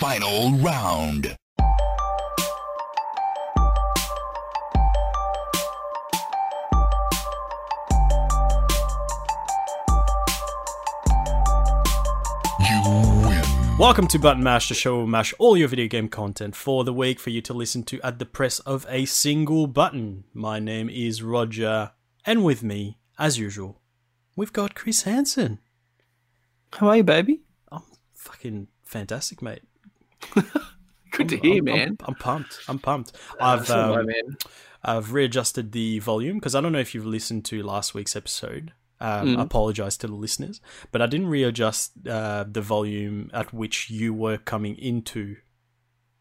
final round. You win. Welcome to Button Mash, the show where we mash all your video game content for the week for you to listen to at the press of a single button. My name is Roger, and with me, as usual, we've got Chris Hansen. How are you, baby? I'm fucking fantastic, mate. Good to I'm- hear, I'm- man. I'm, I'm pumped. I'm pumped. I've right, um, man. I've readjusted the volume because I don't know if you've listened to last week's episode. Um, Mm. I apologize to the listeners, but I didn't readjust uh, the volume at which you were coming into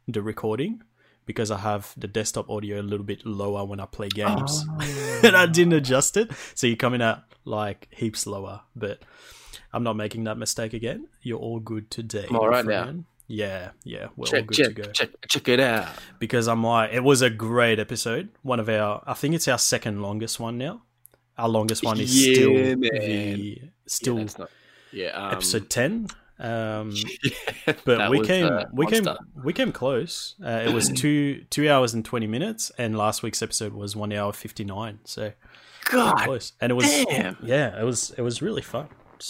the recording because I have the desktop audio a little bit lower when I play games, Oh. and I didn't adjust it, so you're coming out like heaps lower. But I'm not making that mistake again. You're all good today. I'm all right my now. Yeah, yeah, we're all check, good check, to go check, check it out. because I'm like, it was a great episode. One of our, I think it's our second longest one now. Our longest one is Yeah, still man. the still yeah, not, yeah um, episode ten. Um, yeah, but we was, came, uh, we came, we came close. Uh, it was two two hours and twenty minutes, and last week's episode was one hour fifty nine. So God, close, and it was damn. yeah, it was it was really fun.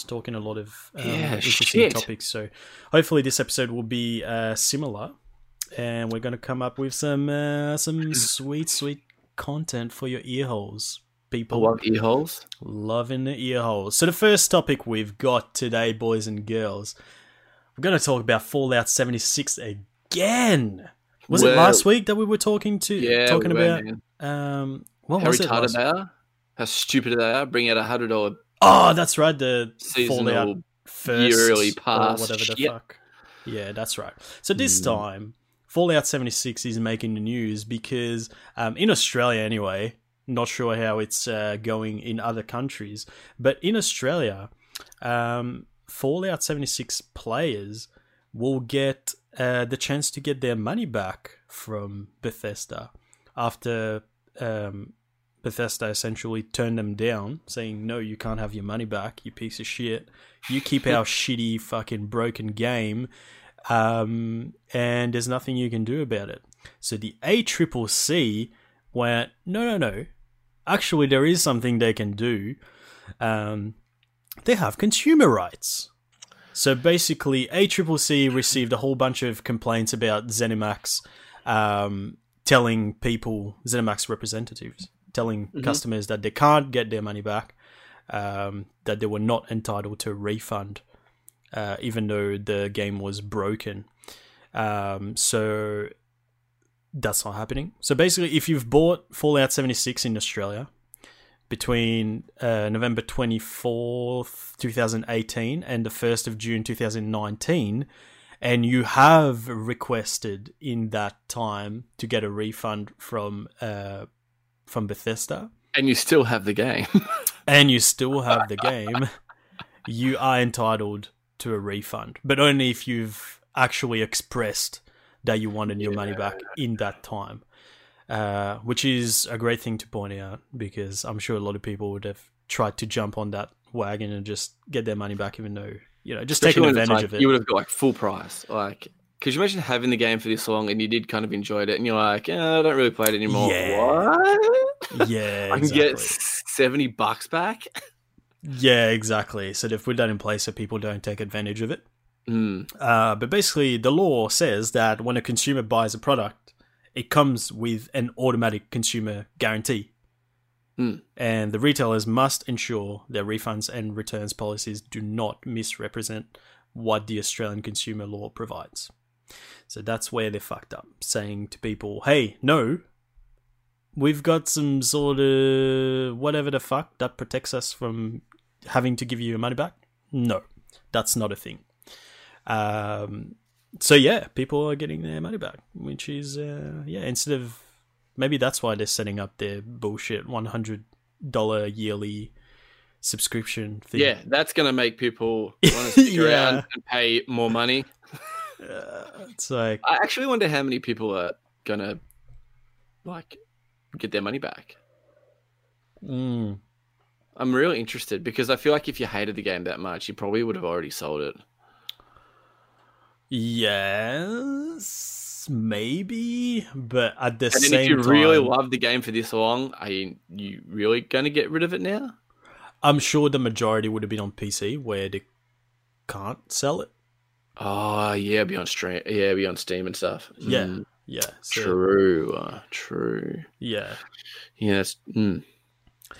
Talking a lot of um, Yeah, interesting shit. topics. So hopefully this episode will be uh, similar, and we're going to come up with some uh, some sweet sweet content for your ear holes, I people. love ear holes. Loving the ear holes. So the first topic we've got today, boys and girls, we're going to talk about Fallout seventy six again. Was it last week that we were talking to Yeah, talking we were, about? man. Um, what how was it? retarded they are, how stupid they are. Bring out a hundred dollar Oh, that's right. The Fallout seasonal. first yearly pass whatever the shit. fuck. Yeah, that's right. So this Hmm. time, Fallout 76 is making the news because um, in Australia, anyway, not sure how it's uh, going in other countries, but in Australia, um, Fallout 76 players will get uh, the chance to get their money back from Bethesda after um, Bethesda essentially turned them down, saying, No, you can't have your money back, you piece of shit. You keep our shitty, fucking broken game, um, and there's nothing you can do about it. So the ACCC went, No, no, no. Actually, there is something they can do. Um, they have consumer rights. So basically, ACCC received a whole bunch of complaints about ZeniMax um, telling people, ZeniMax representatives, telling customers that they can't get their money back, um, that they were not entitled to a refund, uh, even though the game was broken. Um, so that's not happening. So basically, if you've bought Fallout 76 in Australia between uh, November 24th, 2018 and the 1st of June 2019, and you have requested in that time to get a refund from uh, from Bethesda, And you still have the game. and you still have the game, you are entitled to a refund, but only if you've actually expressed that you wanted your money back in that time. Uh, which is a great thing to point out because I'm sure a lot of people would have tried to jump on that wagon and just get their money back, even though you know just taking Especially it's advantage like, of it. You would have got like full price. Like, could you imagine having the game for this long and you did kind of enjoyed it, and you're like, I don't really play it anymore. Yeah. What? yeah, I can get seventy bucks back. Yeah, exactly. So they've put that in place so people don't take advantage of it. Mm. Uh, but basically, the law says that when a consumer buys a product, it comes with an automatic consumer guarantee. Hmm. And the retailers must ensure their refunds and returns policies do not misrepresent what the Australian consumer law provides. So that's where they fucked up, saying to people, hey, no, we've got some sort of whatever the fuck that protects us from having to give you your money back. No, that's not a thing. Um, so yeah, people are getting their money back, which is uh, yeah. Instead of maybe that's why they're setting up their bullshit one hundred dollar yearly subscription thing. Yeah, that's going to make people want to stick Yeah. around and pay more money. it's like I actually wonder how many people are going to like get their money back. mm, I'm really interested because I feel like if you hated the game that much, you probably would have already sold it. Yes, maybe, but at the And same if you time, really love the game for this long, are you, you really going to get rid of it now? I'm sure the majority would have been on PC where they can't sell it. Oh yeah, be on Steam. Yeah, be on Steam and stuff. Yeah, Mm, yeah, so, true. uh, true. yeah. Yes. Mm.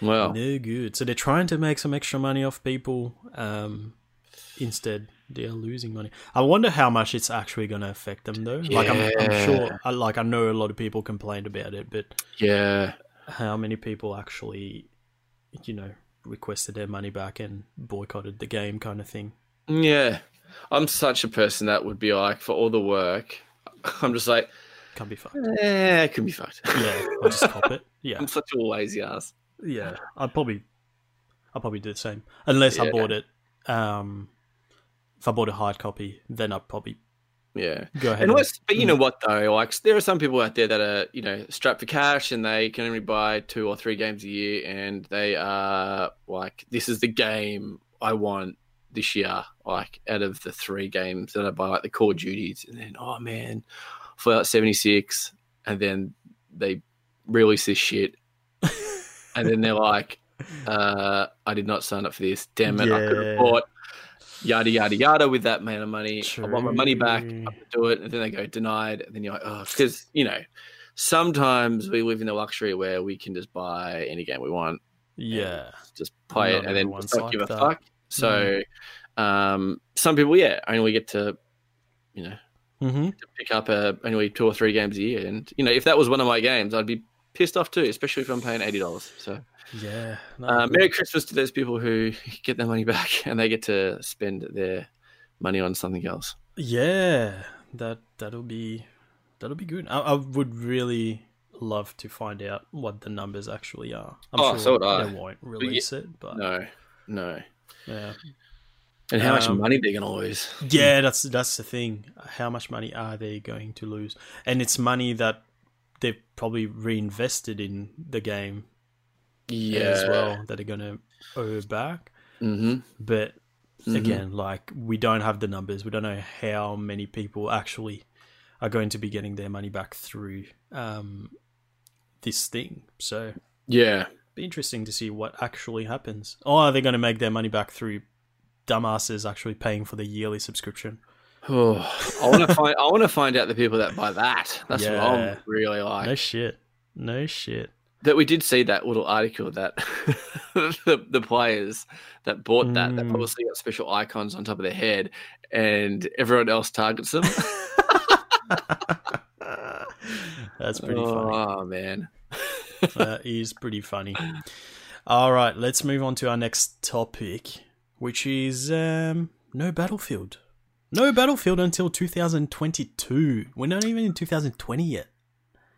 Well, No good. So they're trying to make some extra money off people. Um, instead, they are losing money. I wonder how much it's actually going to affect them, though. Like I'm, I'm sure. I, like I know a lot of people complained about it, but yeah. how many people actually, you know, requested their money back and boycotted the game, kind of thing? Yeah. I'm such a person that would be like, for all the work, I'm just like, Can't be fucked. Yeah, it can be fucked. Yeah, I'll just cop it. Yeah, I'm such a lazy ass. yeah. I'd probably, I'd probably do the same. Unless I bought it. Um, if I bought a hard copy, then I'd probably Yeah. go ahead. And but you know what though, like there are some people out there that are you know strapped for cash and they can only buy two or three games a year, and they are like, this is the game I want this year. Like out of the three games that I buy, like the core Duties, and then oh man, Fallout seventy six, and then they release this shit, and then they're like, uh, I did not sign up for this. Damn it, I could Yeah. have bought. Yada yada yada with that amount of money. I want my money back. True. I do it, and then they go denied, and then you're like, oh, because you know, sometimes we live in the luxury where we can just buy any game we want, yeah, just play Not it, and then not like give a that. Mm. fuck. So, um, some people, yeah, only get to, you know, hmm to pick up a, only two or three games a year, and you know, if that was one of my games, I'd be pissed off too, especially if I'm paying eighty dollars. So, yeah. No, uh. Merry Christmas to those people who get their money back and they get to spend their money on something else. yeah, that that'll be that'll be good. I, I would really love to find out what the numbers actually are. I'm Oh, sure so would I. they won't release it, but No, no. Yeah, And how much Um, money they're gonna lose? yeah. That's that's the thing. How much money are they going to lose? And it's money that they've probably reinvested in the game Yeah, as well that are going to owe back. hmm But Mhm. again, like we don't have the numbers. We don't know how many people actually are going to be getting their money back through um, this thing. So Yeah, be interesting to see what actually happens. Or are they going to make their money back through dumbasses actually paying for the yearly subscription? oh, I want to find. I want to find out the people that buy that. That's what I'm really like. no shit. No shit. that we did see that little article that the, the players that bought that that Mm. obviously got special icons on top of their head, and everyone else targets them. That's pretty funny. oh man. That is pretty funny. All right, let's move on to our next topic, which is um, no Battlefield. No Battlefield until 2022. We're not even in 2020 yet.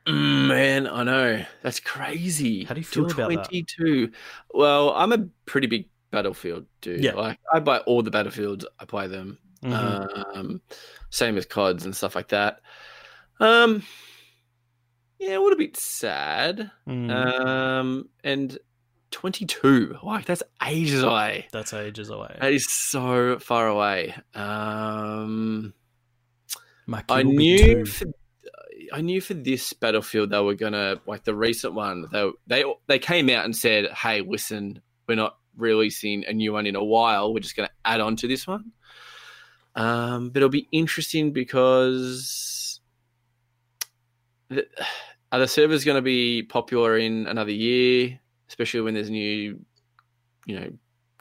Mm, Man, I know that's crazy. How do you feel Till about that? Twenty-two. Well, I'm a pretty big Battlefield dude. Yeah. like I buy all the Battlefields. I play them. Mhm. Um, same as CODs and stuff like that. Um, yeah, a little bit sad. Mm, Um, and 22, like that's ages away. that's ages away. That is so far away. Um, I kid will be knew for I knew for this battlefield they were gonna like the recent one. They they they came out and said, "Hey, listen, we're not releasing a new one in a while. We're just gonna add on to this one." Um, but it'll be interesting because the, are the servers going to be popular in another year, especially when there's new, you know,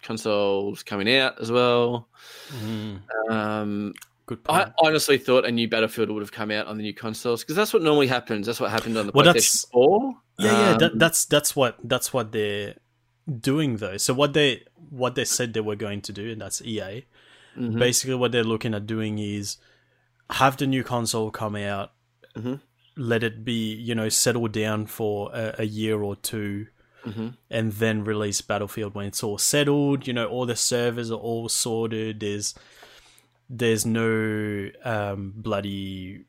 consoles coming out as well. Mm, Um, good point. I honestly thought a new Battlefield would have come out on the new consoles because that's what normally happens. That's what happened on the Well, PlayStation 4. Yeah, yeah, that, Um, that's that's what that's what they're doing though. So what they what they said they were going to do, and that's EA. mhm. Basically, what they're looking at doing is have the new console come out, Mhm. Let it be you know settled down for a, a year or two, Mhm. and then release Battlefield when it's all settled. You know, all the servers are all sorted. There's there's no um, bloody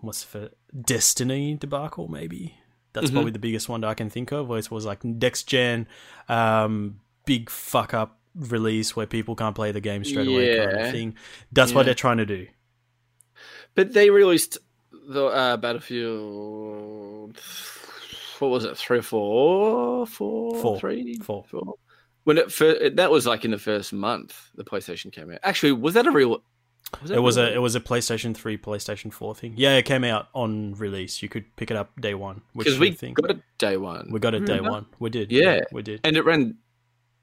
what's the Destiny debacle maybe. That's Mhm. probably the biggest one that I can think of. Where it was like next gen, um, big fuck up release where people can't play the game straight away kind Yeah. of thing. That's what they're trying to do. But they released the uh, Battlefield. What was it? Three or four? Four? Four. Three? Four. Four. When it first, that was like in the first month the PlayStation came out. Actually, was that a real? Was that It was real? a it was a PlayStation Three, PlayStation Four thing. Yeah, it came out on release. You could pick it up day one. Which because we think got it day one. we got it day Remember? one. We did. Yeah. we did. and it ran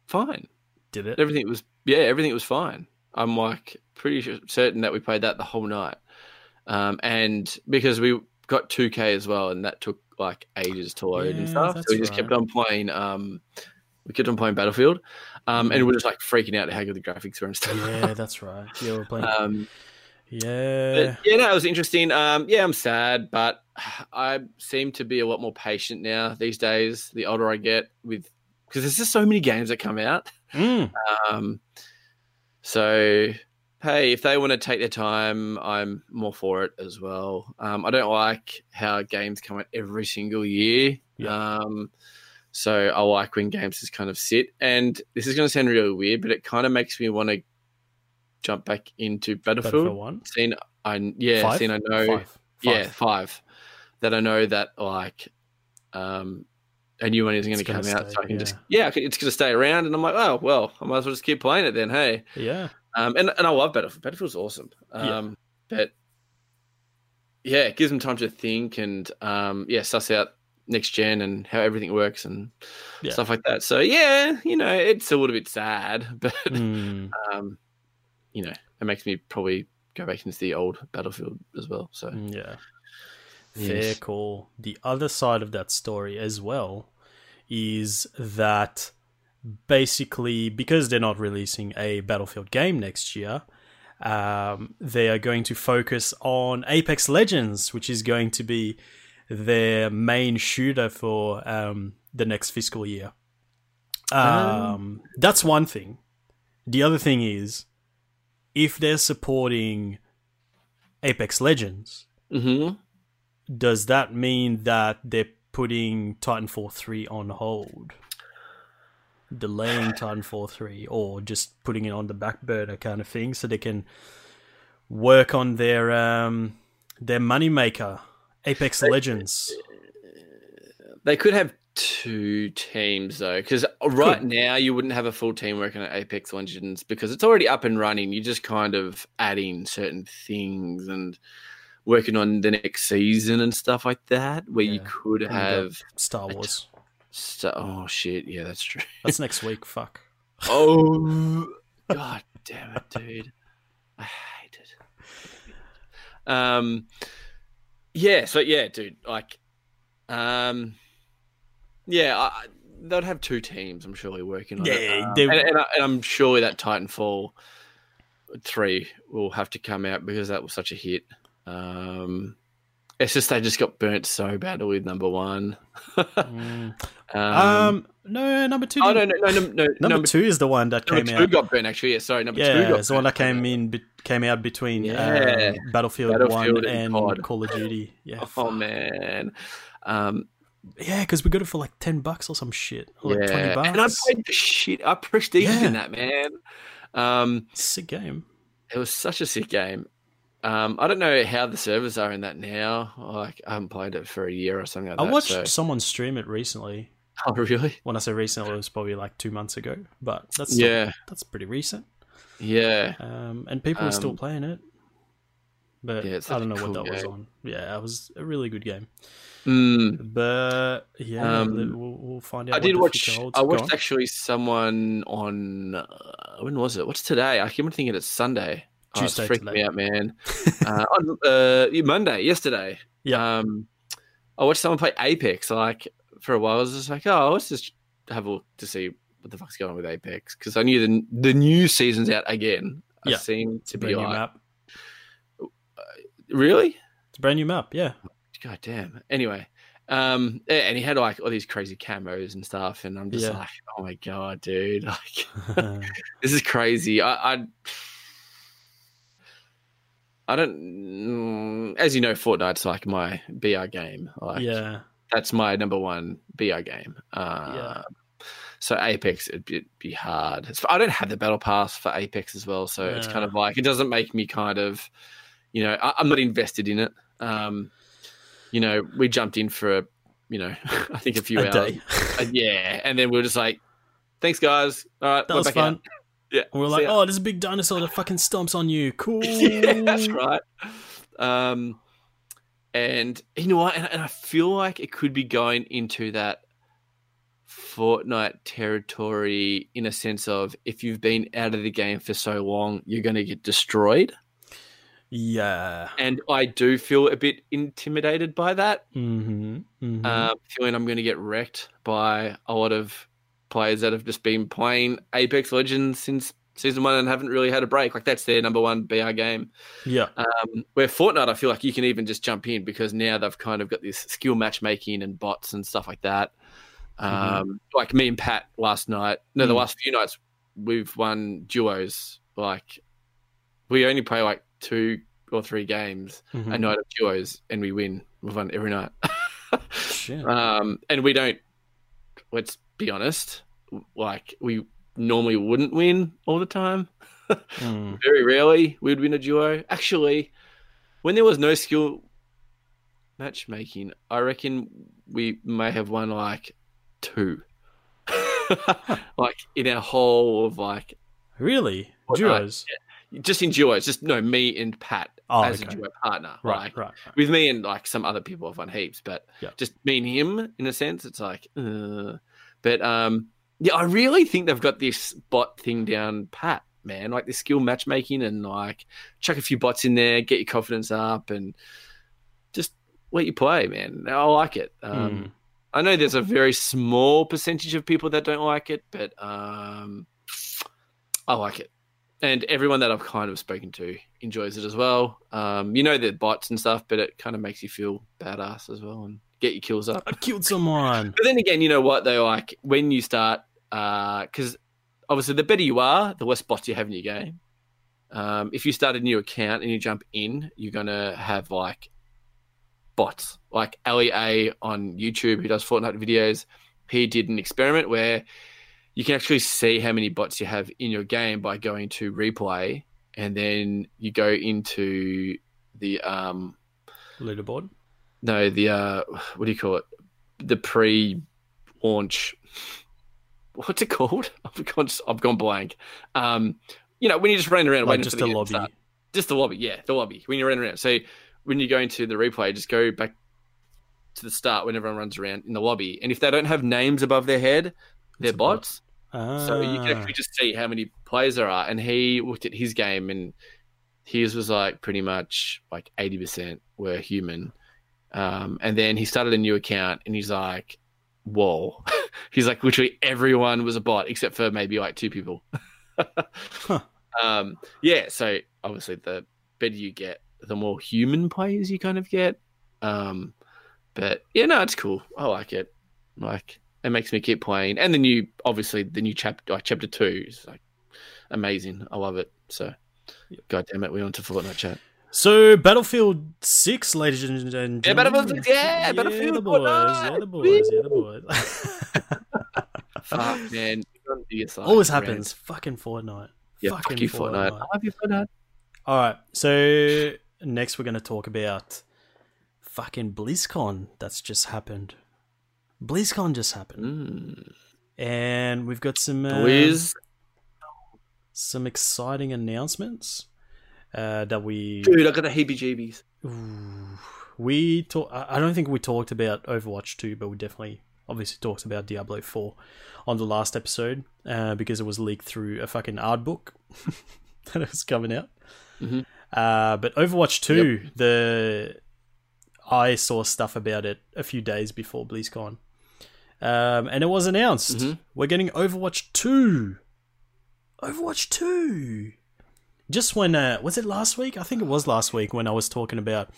fine. Did it? Everything was yeah, everything was fine. I'm like pretty certain that we played that the whole night, um, and because we got 2K as well, and that took like ages to load Yeah, and stuff. So we just kept on playing. Um, we kept on playing Battlefield, um, and we were just like freaking out at how good the graphics were and stuff. Yeah, that's right. Yeah, we're playing. um, yeah, but, yeah, no, it was interesting. Um, yeah, I'm sad, but I seem to be a lot more patient now these days. The older I get, with because there's just so many games that come out. Mm. Um, so hey, if they want to take their time, I'm more for it as well. Um, I don't like how games come out every single year. Yeah. Um, so I like when games just kind of sit. And this is going to sound really weird, but it kind of makes me want to jump back into Battlefield. Battlefield One. Seeing I yeah, Five? seeing I know Five. yeah Five. five that I know that like um a new one isn't going to come out, so I can yeah. just yeah, it's going to stay around, and I'm like, oh well, I might as well just keep playing it then. Hey, Yeah. Um, and and I love Battlefield. Battlefield's awesome. Yeah. Um, but yeah, it gives them time to think and um, yeah, suss out next gen and how everything works and Yeah. stuff like that. So yeah, you know, it's a little bit sad, but Mm. um, you know, it makes me probably go back into the old Battlefield as well. So Mm, Yeah. Yes. Fair call. The other side of that story as well is that basically because they're not releasing a Battlefield game next year, um, they are going to focus on Apex Legends, which is going to be their main shooter for um, the next fiscal year. Um, that's one thing. The other thing is if they're supporting Apex Legends, hmm does that mean that they're putting Titanfall 3 on hold? Delaying Titanfall 3 or just putting it on the back burner kind of thing so they can work on their um their moneymaker, Apex Legends. They could have two teams though, because right Could. now you wouldn't have a full team working on Apex Legends because it's already up and running. You're just kind of adding certain things and working on the next season and stuff like that. Where you could have, Star Wars. St- oh shit, yeah, that's true. That's next week. Fuck. Oh, god damn it, dude! I hate it. Um, yeah. So yeah, dude. Like, um, yeah. I, they'd have two teams. I'm surely working on it. Yeah, Um, and, and, I, and I'm sure that Titanfall three will have to come out because that was such a hit. Um, it's just they just got burnt so badly with number one. Mm. Um, Um, no, number two. oh no, no, no, no, no number, number two is the one that Number came two out. got burnt actually. Yeah, sorry, number two Yeah, it's the one that came in be- came out between Yeah. um, Battlefield, Battlefield One and and Call of Duty. Yeah, Oh man, um, yeah, because we got it for like ten bucks or some shit, or like twenty bucks. and I played the shit. I prestiged Yeah. in that man. Um, Sick game. it was such a sick game. Um, I don't know how the servers are in that now. Like, I haven't played it for a year or something like I that. watched so- someone stream it recently. Oh, really? When I say recently, it was probably like two months ago, but that's still- Yeah, that's pretty recent. yeah. Um, and people are still Um, playing it, but Yeah, I don't know what cool that was on. Yeah, it was a really good game, Mm. but yeah, Um, we'll, we'll find out. I did watch. I watched actually someone on uh, when was it? What's today? I keep thinking it's Sunday. Oh, Tuesday freaking me out, man. uh, on uh, Monday, yesterday. Yeah. Um, I watched someone play Apex. Like for a while, I was just like, oh, let's just have a look to see what the fuck's going on with Apex because I knew the the new season's out again. I Yeah. seem to a be brand new like, map. really. It's a brand new map. Yeah. God damn. Anyway, um, and he had like all these crazy camos and stuff, and I'm just Yeah. like, oh my god, dude, like this is crazy. I, I, I don't. As you know, Fortnite's like my BR game. Like, yeah. That's my number one BR game. Uh, Yeah. So Apex, it'd be, it'd be hard. It's, I don't have the battle pass for Apex as well, so it's kind of like it doesn't make me kind of, you know, I, I'm not invested in it. Um, you know, we jumped in for a, you know, I think a few A hours. day. Uh, yeah, and then we were just like, "Thanks, guys. All right, That was back fun. out." Yeah, And we're like, ya. oh, there's a big dinosaur that fucking stomps on you. Cool. yeah, that's right. Um, and you know what? And, and I feel like it could be going into that Fortnite territory in a sense of if you've been out of the game for so long, you're going to get destroyed. Yeah. And I do feel a bit intimidated by that. Mm-hmm. mm-hmm. Um, feeling I'm going to get wrecked by a lot of players that have just been playing Apex Legends since season one and haven't really had a break. Like that's their number one BR game. yeah. Um, where Fortnite, I feel like you can even just jump in because now they've kind of got this skill matchmaking and bots and stuff like that. Um, Like me and Pat last night, no, the Mm. last few nights we've won duos. Like we only play like two or three games Mhm. a night of duos, and we win. We've won every night. Shit. um, and we don't. Let's be honest. Like we normally wouldn't win all the time. Mm. Very rarely we would win a duo. Actually, when there was no skill matchmaking, I reckon we may have won like two. like in our whole of like Really? Duos? just in duos, just no me and Pat Oh, as okay. a duo partner. Right, Like, right, right. with me and like some other people I've won heaps, but Yeah. just me and him in a sense, it's like, uh, but um, yeah, I really think they've got this bot thing down pat, man. Like this skill matchmaking and like chuck a few bots in there, get your confidence up, and just let you play, man. I like it. Um, Mm. I know there's a very small percentage of people that don't like it, but um, I like it. And everyone that I've kind of spoken to enjoys it as well. Um, you know, they're bots and stuff, but it kind of makes you feel badass as well and get your kills up. I killed someone. But then again, you know what? They like when you start, because obviously the better you are, the less bots you have in your game. Um, if you start a new account and you jump in, you're gonna have like bots, like LEA on YouTube who does Fortnite videos. He did an experiment where you can actually see how many bots you have in your game by going to replay, and then you go into the um, Leaderboard. No, the uh, what do you call it? The pre-launch. What's it called? I've gone, I've gone blank. Um, you know, when you're just running around, Like waiting just for a the lobby. start. just the lobby, yeah, the lobby. When you're running around, so when you go into the replay, just go back to the start when everyone runs around in the lobby, and if they don't have names above their head, they're It's a bot. bots. So you can Ah. actually just see how many players there are. And he looked at his game, and his was like pretty much like eighty percent were human. Um, and then he started a new account, and he's like, "Whoa!" he's like, literally everyone was a bot except for maybe like two people. Huh. Um, yeah. So obviously, the better you get, the more human players you kind of get. Um, but yeah, no, it's cool. I like it. Like it makes me keep playing. And the new, obviously, the new chapter, like chapter two, is like amazing. I love it. So, god damn it, we're on to Fortnite chat. So Battlefield Six, ladies and gentlemen. Yeah, Battlefield 6, yeah, Battlefield the boys, yeah, the boys, yeah, the boys. Fuck, man, you gotta be aside, Always happens. Fucking Fortnite. Yeah, Fucking fuck you, Fortnite. I love you, Fortnite. All right. So next we're going to talk about fucking BlizzCon that's just happened. BlizzCon just happened, Mm. and we've got some uh, Blizz, some exciting announcements uh, that we dude, I got the heebie-jeebies. Ooh. we talk. I don't think we talked about Overwatch 2, but we definitely obviously talked about Diablo 4 on the last episode uh, because it was leaked through a fucking art book that was coming out. Mhm. Uh, but Overwatch 2, the I saw stuff about it a few days before BlizzCon. Um, and it was announced Mhm. we're getting Overwatch 2. Overwatch 2. Just when, uh, was it last week? I think it was last week when I was talking about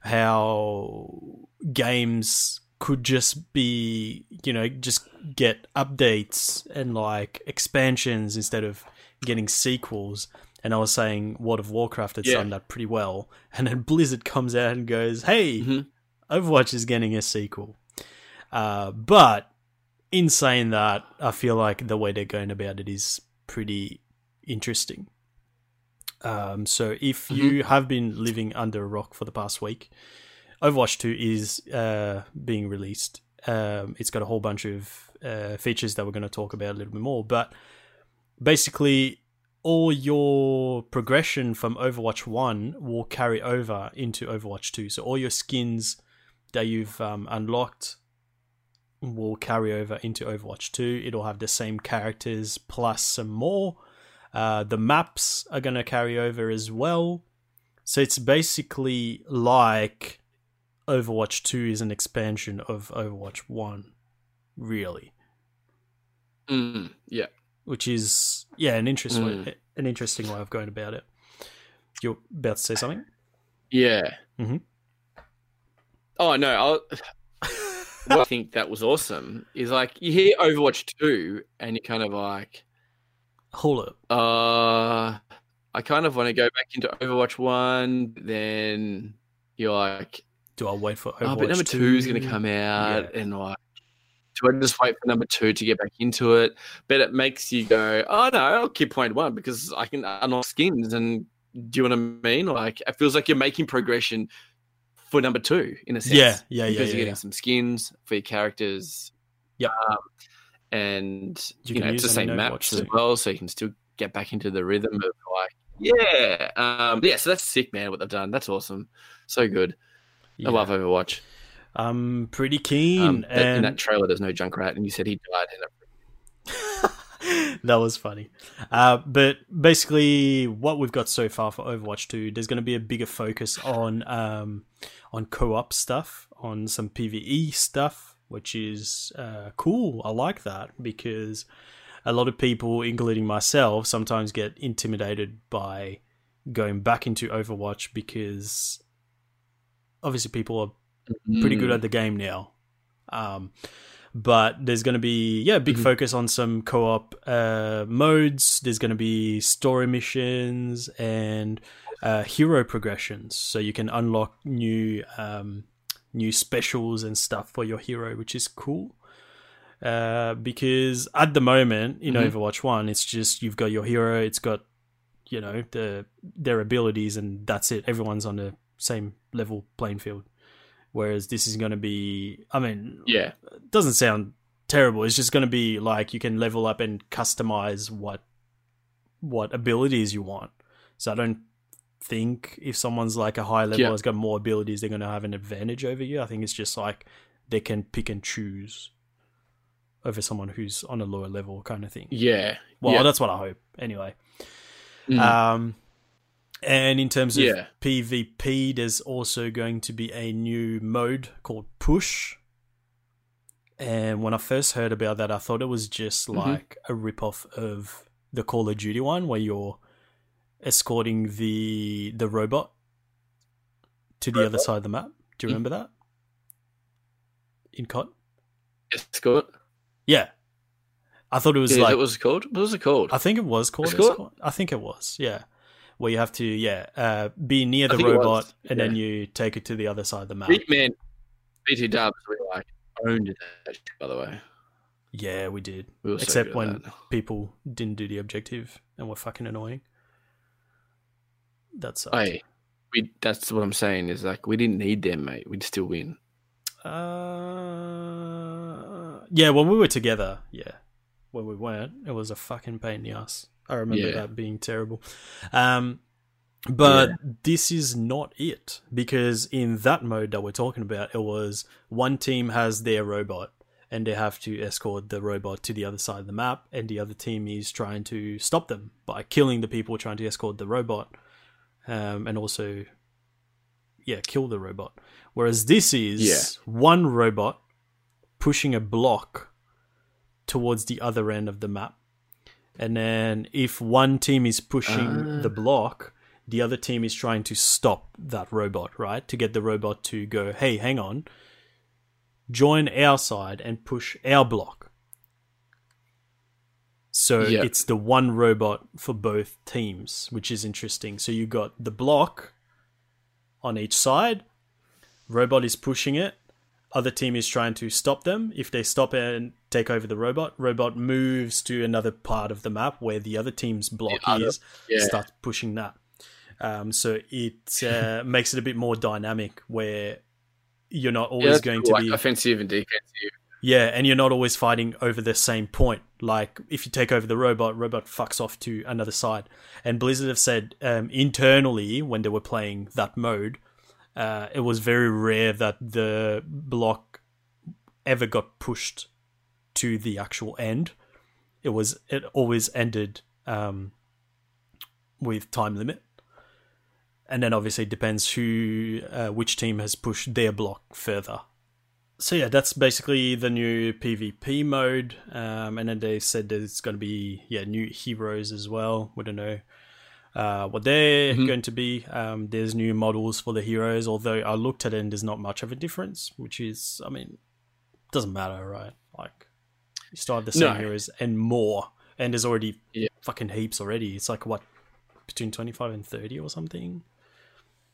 how games could just be, you know, just get updates and like expansions instead of getting sequels. And I was saying World of Warcraft had Yeah. done that pretty well. And then Blizzard comes out and goes, hey, Mhm. Overwatch is getting a sequel. Uh, but in saying that, I feel like the way they're going about it is pretty interesting. Um, so if you have been living under a rock for the past week, Overwatch 2 is uh, being released. Um, it's got a whole bunch of uh, features that we're going to talk about a little bit more, but basically, all your progression from Overwatch 1 will carry over into Overwatch 2. So all your skins that you've um, unlocked will carry over into Overwatch 2. It'll have the same characters plus some more. Uh, the maps are going to carry over as well. So it's basically like Overwatch 2 is an expansion of Overwatch 1, really. Mm, yeah. Which is, yeah, an interesting, Mm. an interesting way of going about it. You're about to say something? Yeah. Mhm. Oh no! I think that was awesome is like you hear Overwatch two, and you're kind of like, Hold up. uh, I kind of want to go back into Overwatch one. Then you're like, Do I wait for Overwatch oh, but number 2? two is going to come out, Yeah. and like, do I just wait for number two to get back into it? But it makes you go, oh no, I'll keep point one because I can unlock skins, and do you know what I mean? Like, it feels like you're making progression for number two in a sense. Yeah, yeah, yeah, because yeah. you're getting some skins for your characters. Yeah. Um, and You you, can know it's the same maps as well, so you can still get back into the rhythm of like, yeah, um, yeah. So that's sick, man. What they've done, that's awesome, so good. Yeah. I love Overwatch. I'm pretty keen. Um, that- in that trailer, there's no Junkrat, and you said he died. In it. that was funny. Uh, but basically, what we've got so far for Overwatch 2, there's going to be a bigger focus on um, on co-op stuff, on some PVE stuff, which is uh, cool. I like that because a lot of people, including myself, sometimes get intimidated by going back into Overwatch because obviously people are pretty good Mm. at the game now. Um, but there's going to be yeah, big Mhm. focus on some co-op uh, modes. There's going to be story missions and uh, hero progressions, so you can unlock new um, new specials and stuff for your hero, which is cool. Uh, because at the moment in Mhm. Overwatch One, it's just you've got your hero. It's got you know the their abilities, and that's it. Everyone's on the same level playing field. Whereas this is going to be, I mean, Yeah, it doesn't sound terrible. It's just going to be like you can level up and customize what what abilities you want. So I don't think if someone's like a high level Yeah. has got more abilities, they're going to have an advantage over you. I think it's just like they can pick and choose over someone who's on a lower level kind of thing. yeah, Well, yeah. that's what I hope. Anyway. Mm. Um, and in terms of Yeah. PvP, there's also going to be a new mode called Push. And when I first heard about that, I thought it was just Mhm. like a ripoff of the Call of Duty one, where you're escorting the the robot to the other side of the map. Do you Mm. remember that? In COD? Escort. Yeah, I thought it was Yeah, like that was called. What was it called? I think it was called Escort? escort. I think it was, yeah. Where you have to, yeah, uh, be near the it robot and then you take it to the other side of the map. Man, BT Dubs, we like owned that. By the way, Yeah, we did. we were so Except when people didn't do the objective and were fucking annoying. That sucked. We. That's what I'm saying. Is like we didn't need them, mate. We'd still win. Uh, yeah, when we were together, yeah. When we weren't, it was a fucking pain in the ass. I remember Yeah. that being terrible. Um, but this is not it because in that mode that we're talking about, it was one team has their robot and they have to escort the robot to the other side of the map, and the other team is trying to stop them by killing the people trying to escort the robot, um, and also, yeah, kill the robot. Whereas this is Yeah. one robot pushing a block towards the other end of the map. And then if one team is pushing Ah. the block, the other team is trying to stop that robot, right? To get the robot to go, hey, hang on, join our side and push our block. So Yeah. it's the one robot for both teams, which is interesting. So you got the block on each side, robot is pushing it, other team is trying to stop them. If they stop and take over the robot, robot moves to another part of the map where the other team's block other- is, yeah. starts pushing that. Um, so it uh, makes it a bit more dynamic where you're not always that's going cool, to like be offensive and defensive. Yeah, and you're not always fighting over the same point. Like if you take over the robot, robot fucks off to another side. And Blizzard have said um, internally when they were playing that mode, uh, it was very rare that the block ever got pushed to the actual end. It was it always ended um, with time limit. And then obviously it depends who uh, which team has pushed their block further so yeah, that's basically the new PvP mode. Um, and then they said there's going to be yeah new heroes as well. We don't know uh, what they're Mhm. going to be. Um, there's new models for the heroes, although I looked at it and there's not much of a difference. Which is, I mean, doesn't matter, right? Like you still have the same No. heroes and more, and there's already Yeah. fucking heaps already. It's like what between twenty five and thirty or something.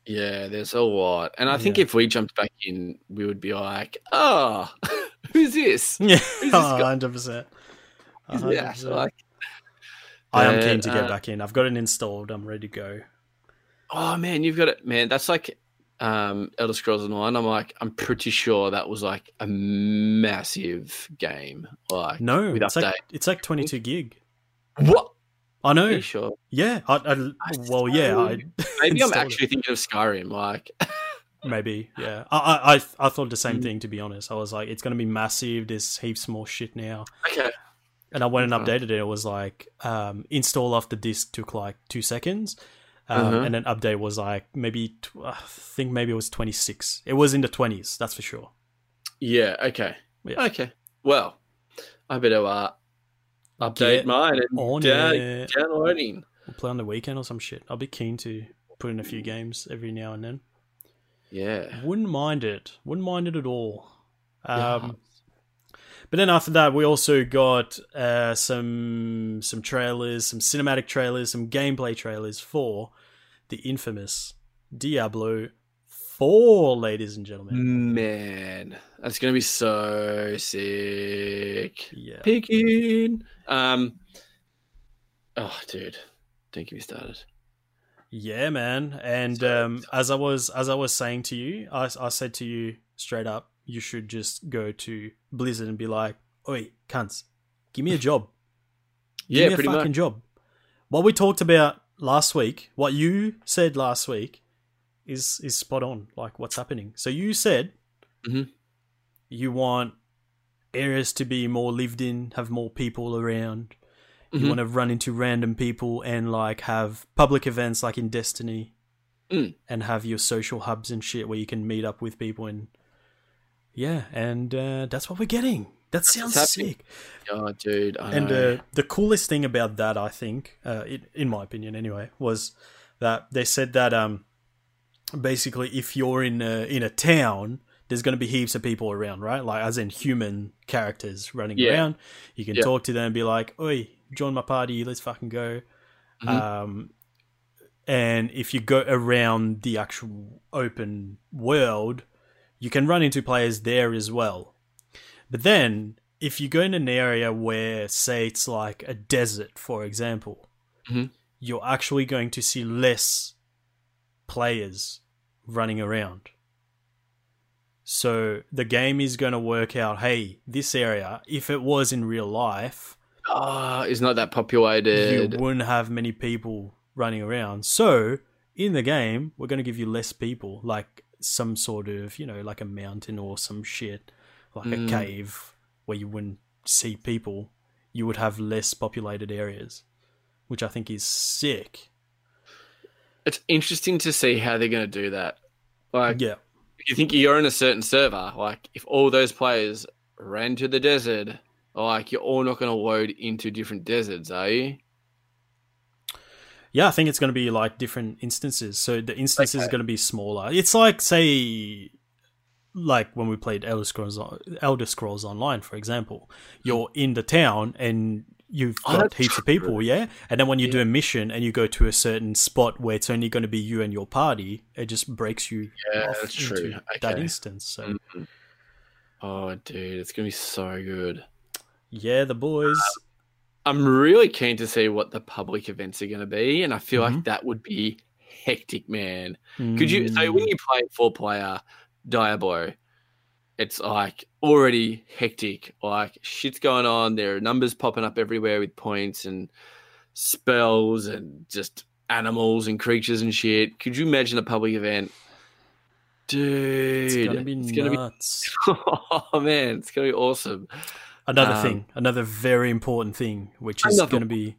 Yeah, there's a lot. And I think if we jumped back in, we would be like, oh, who's this? Yeah, this guy? hundred percent. Yeah, like, I am keen to get uh, back in. I've got it installed. I'm ready to go. oh man, you've got it, man. That's like um, Elder Scrolls Online. I'm like, I'm pretty sure that was like a massive game. Like, No, it's like it's like 22 gig. what? I Are know. you sure? Yeah. I, I, well, yeah. I, Maybe I'm installed actually thinking of Skyrim. Like, maybe. Yeah. I, I, I, I thought the Mm. same thing. To be honest, I was like, it's gonna be massive. There's heaps more shit now. okay, And I went and updated it. It was like um, install off the disk took like two seconds. Um, Uh-huh. And then update was like maybe tw- I think maybe it was 26. It was in the 20s. That's for sure. yeah, okay, Yeah. okay. Well, I better uh, update Get mine and on down- it. downloading. We'll play on the weekend or some shit. I'll be keen to put in a few games every now and then. Yeah. Wouldn't mind it. Wouldn't mind it at all. Yeah. Um, But then after that, we also got uh, some some trailers, some cinematic trailers, some gameplay trailers for the infamous Diablo Four, ladies and gentlemen. Man, that's gonna be so sick. Yeah, Picking. Um. Oh, dude, don't get me started. yeah, man. And um, as I was as I was saying to you, I, I said to you straight up, you should just go to Blizzard and be like, "Oi, cunts, give me a job." Give Yeah, me a fucking much. job. What we talked about last week, what you said last week, is is spot on. Like what's happening. So you said Mhm. you want areas to be more lived in, have more people around. You Mhm. want to run into random people and like have public events like in Destiny, Mm. and have your social hubs and shit where you can meet up with people and yeah, and uh, that's what we're getting. That sounds sick. Oh, dude. I And uh, the coolest thing about that, I think, uh, in, in my opinion anyway, was that they said that um, basically if you're in a, in a town, there's going to be heaps of people around, right? Like as in human characters running Yeah. around. You can Yeah. talk to them and be like, "Oi, join my party. Let's fucking go." Mhm. Um, and if you go around the actual open world, you can run into players there as well. But then, if you go in an area where, say, it's like a desert, for example, Mhm. you're actually going to see less players running around. So the game is going to work out hey, this area, if it was in real life, Ah, it's not that populated. you wouldn't have many people running around. So in the game, we're going to give you less people, like some sort of, you know, like a mountain or some shit, like Mm. a cave where you wouldn't see people. You would have less populated areas, which I think is sick. It's interesting to see how they're going to do that. Like, yeah. if you think you're in a certain server, like if all those players ran to the desert, like you're all not going to load into different deserts, are you? Yeah, I think it's going to be like different instances. So the instances Okay. going to be smaller. It's like, say, like when we played Elder Scrolls, Elder Scrolls Online, for example. Hmm. You're in the town and you've Oh, got heaps of people, yeah. And then when you do a mission and you go to a certain spot where it's only going to be you and your party, it just breaks you Yeah, off that's into true. that instance. So Mhm. Oh, dude, it's going to be so good. yeah, the boys. I'm really keen to see what the public events are going to be, and I feel Mhm. like that would be hectic, man. Could you? So when you play four player Diablo, it's like already hectic. Like shit's going on. There are numbers popping up everywhere with points and spells and just animals and creatures and shit. Could you imagine a public event? Dude, it's gonna be it's gonna be nuts. oh man, it's gonna be awesome. Another Um, thing, another very important thing, which is to be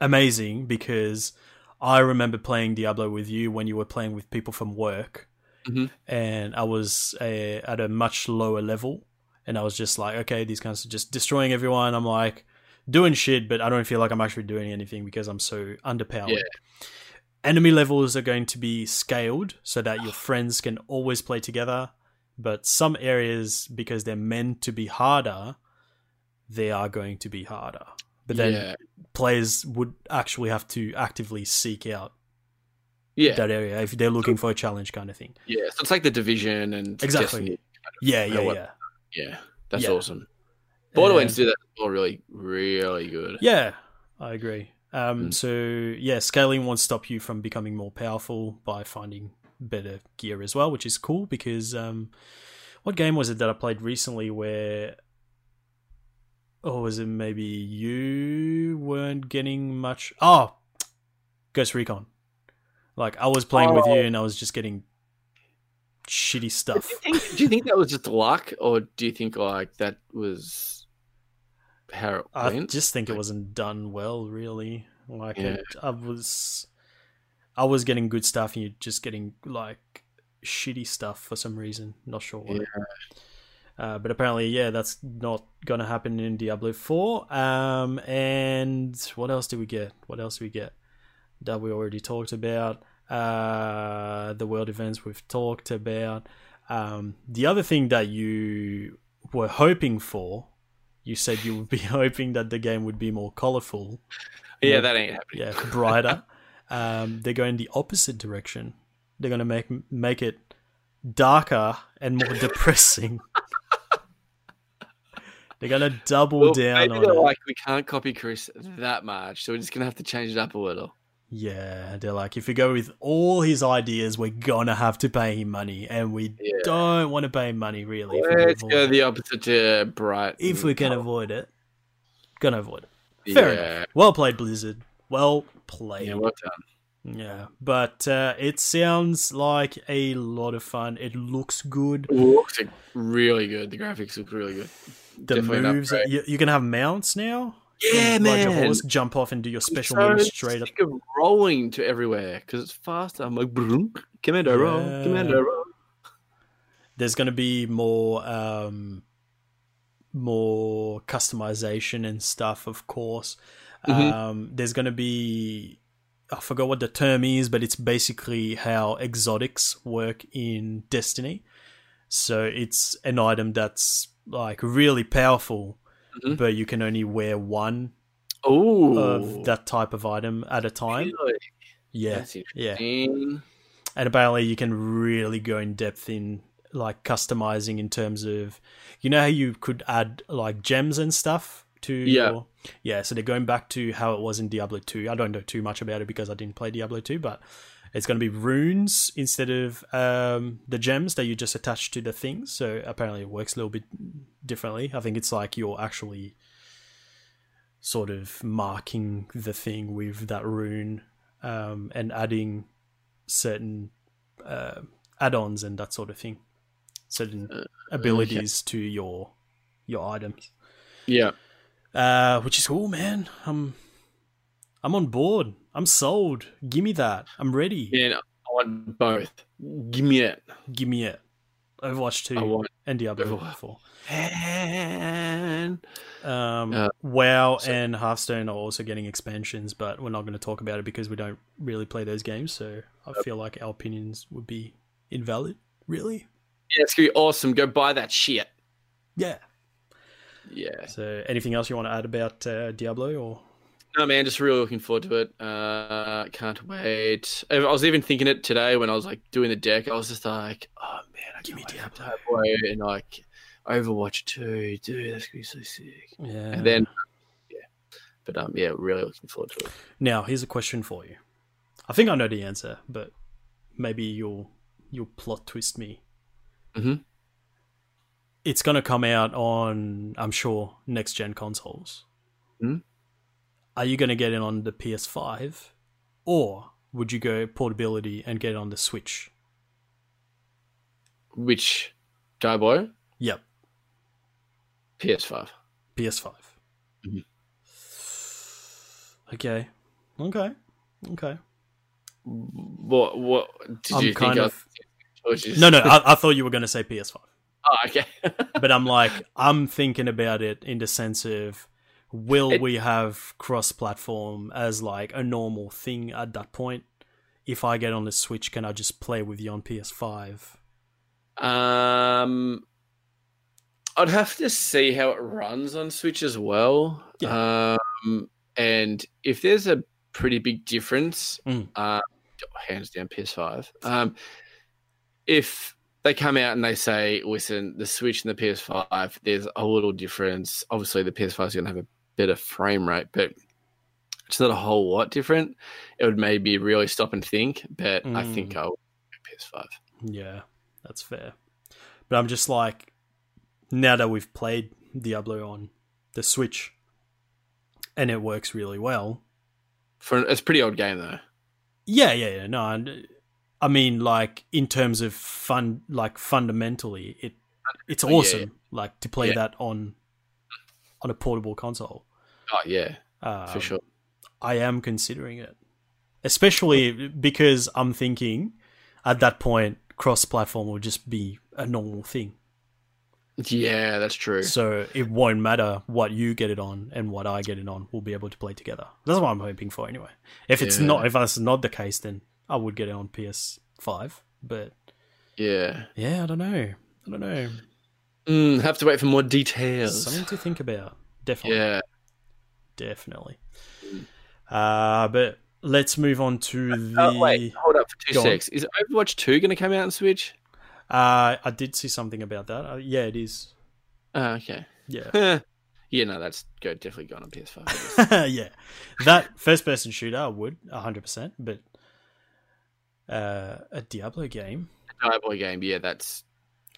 amazing because I remember playing Diablo with you when you were playing with people from work, Mhm. and I was uh, at a much lower level, and I was just like, okay, these guys are just destroying everyone. I'm like doing shit, but I don't feel like I'm actually doing anything because I'm so underpowered. Yeah. Enemy levels are going to be scaled so that your friends can always play together, but some areas, because they're meant to be harder, they are going to be harder. But then yeah, players would actually have to actively seek out yeah, that area if they're looking for a challenge kind of thing. yeah. So it's like the division and Exactly. Destiny. Yeah, Yeah, yeah, what- yeah. Yeah, that's Yeah. awesome. Borderlands And- do that all really, really good. Yeah, I agree. Um, Mm. So yeah, scaling won't stop you from becoming more powerful by finding better gear as well, which is cool because um, what game was it that I played recently where, or was it maybe you weren't getting much? Oh, Ghost Recon. Like I was playing with you Oh. and I was just getting shitty stuff. Do you, think, do you think that was just luck, or do you think like that was how it I went? just think it wasn't done well, really. Like Yeah. it, I was, I was getting good stuff, and you're just getting like shitty stuff for some reason. Not sure why. Yeah. Uh, but apparently, yeah, that's not gonna happen in Diablo Four. Um, and what else did we get? What else did we get? That we already talked about. Uh, the world events we've talked about. Um, the other thing that you were hoping for, you said you would be hoping that the game would be more colorful. yeah, that ain't happening. Yeah, brighter. um, they're going the opposite direction. They're going to make make it darker and more depressing. they're going to double Well, down on it. like we can't copy Chris that much, so we're just gonna have to change it up a little. Yeah, they're like, if we go with all his ideas, we're gonna have to pay him money, and we Yeah. don't want to pay him money really. If we, can Let's go the opposite to bright. if we can avoid it, gonna avoid it. yeah, Fair enough. Well played, Blizzard. Well played. yeah, well done. Yeah, but uh, it sounds like a lot of fun. It looks good. It looks really good. The graphics look really good. The Definitely moves, you, you can have mounts now. Yeah, man. horse, jump off and do your special so moves straight up. of rolling to everywhere because it's faster. I'm like, commando roll, Yeah. commando roll. There's going to be more, um, more customization and stuff, of course. Mhm. Um, there's going to be, I forgot what the term is, but it's basically how exotics work in Destiny. So it's an item that's like really powerful, Mhm. but you can only wear one Oh, of that type of item at a time. Really? Yeah, yeah. And apparently, you can really go in depth in like customizing in terms of, you know, how you could add like gems and stuff to Yeah. your yeah. So they're going back to how it was in Diablo two. I don't know too much about it because I didn't play Diablo two, but it's going to be runes instead of um, the gems that you just attach to the things. So apparently, it works a little bit differently. I think it's like you're actually sort of marking the thing with that rune um, and adding certain uh, add-ons and that sort of thing, certain Uh, abilities to your your items, Yeah, uh, which is cool, man. I'm I'm on board. I'm sold. Give me that. I'm ready. man, I want both. Give me it. Give me it. Overwatch two I want and Diablo Overwatch. four. and Um, Uh, WoW so- and Hearthstone are also getting expansions, but we're not going to talk about it because we don't really play those games. So I feel like our opinions would be invalid. Really? yeah, it's gonna be awesome. Go buy that shit. Yeah. Yeah. So anything else you want to add about uh, Diablo or? No, man, just really looking forward to it. Uh, can't wait. I was even thinking it today when I was like doing the deck. I was just like, oh man, I Give me can't wait for Diablo. Diablo and like Overwatch 2. Dude, that's gonna be so sick. Yeah. And then, yeah. But um, yeah, really looking forward to it. now here's a question for you. I think I know the answer, but maybe you'll you'll plot twist me. Mhm. It's gonna come out on, I'm sure, next gen consoles. Mhm. Are you gonna get it on the PS5, or would you go portability and get it on the Switch? Which Diablo? Yep, PS5. PS5. Mhm. Okay, okay, okay. What? What did I'm you think? kind I of- was just- No, no, I, I thought you were gonna say PS5. Oh, okay. but I'm like, I'm thinking about it in the sense of, will It- we have cross-platform as like a normal thing at that point? If I get on the Switch, can I just play with you on PS5? Um, I'd have to see how it runs on Switch as well. Um, and if there's a pretty big difference, Mm. uh, hands down PS5. Um, if they come out and they say, "Listen, the Switch and the PS5, there's a little difference." Obviously, the PS5 is going to have a better frame rate, but it's not a whole lot different. It would maybe really stop and think, but I Mm. think I'll PS5. Yeah, that's fair. But I'm just like, now that we've played Diablo on the Switch, and it works really well. For it's a pretty old game though. Yeah, yeah, yeah. No, I mean, like in terms of fun, like fundamentally, it it's Oh, yeah, awesome. Like to play Yeah. that on on a portable console. Oh yeah, Um, for sure. I am considering it, especially because I'm thinking at that point cross-platform will just be a normal thing. Yeah, that's true. So it won't matter what you get it on and what I get it on. We'll be able to play together. That's what I'm hoping for, anyway. If it's Yeah. not, if that's not the case, then I would get it on PS5. But Yeah, yeah, I don't know. I don't know. Mm, have to wait for more details. Something to think about. Definitely. Yeah, Definitely. Uh, but let's move on to the. Oh, wait, hold up for two Go on. Is Overwatch Two going to come out on Switch? Uh, I did see something about that. Uh, yeah, it is. Oh, okay. Yeah. yeah, no, that's go definitely going on PS5. Yeah. That first person shooter, I would, 100%. But uh, a Diablo game, A Diablo game, yeah, that's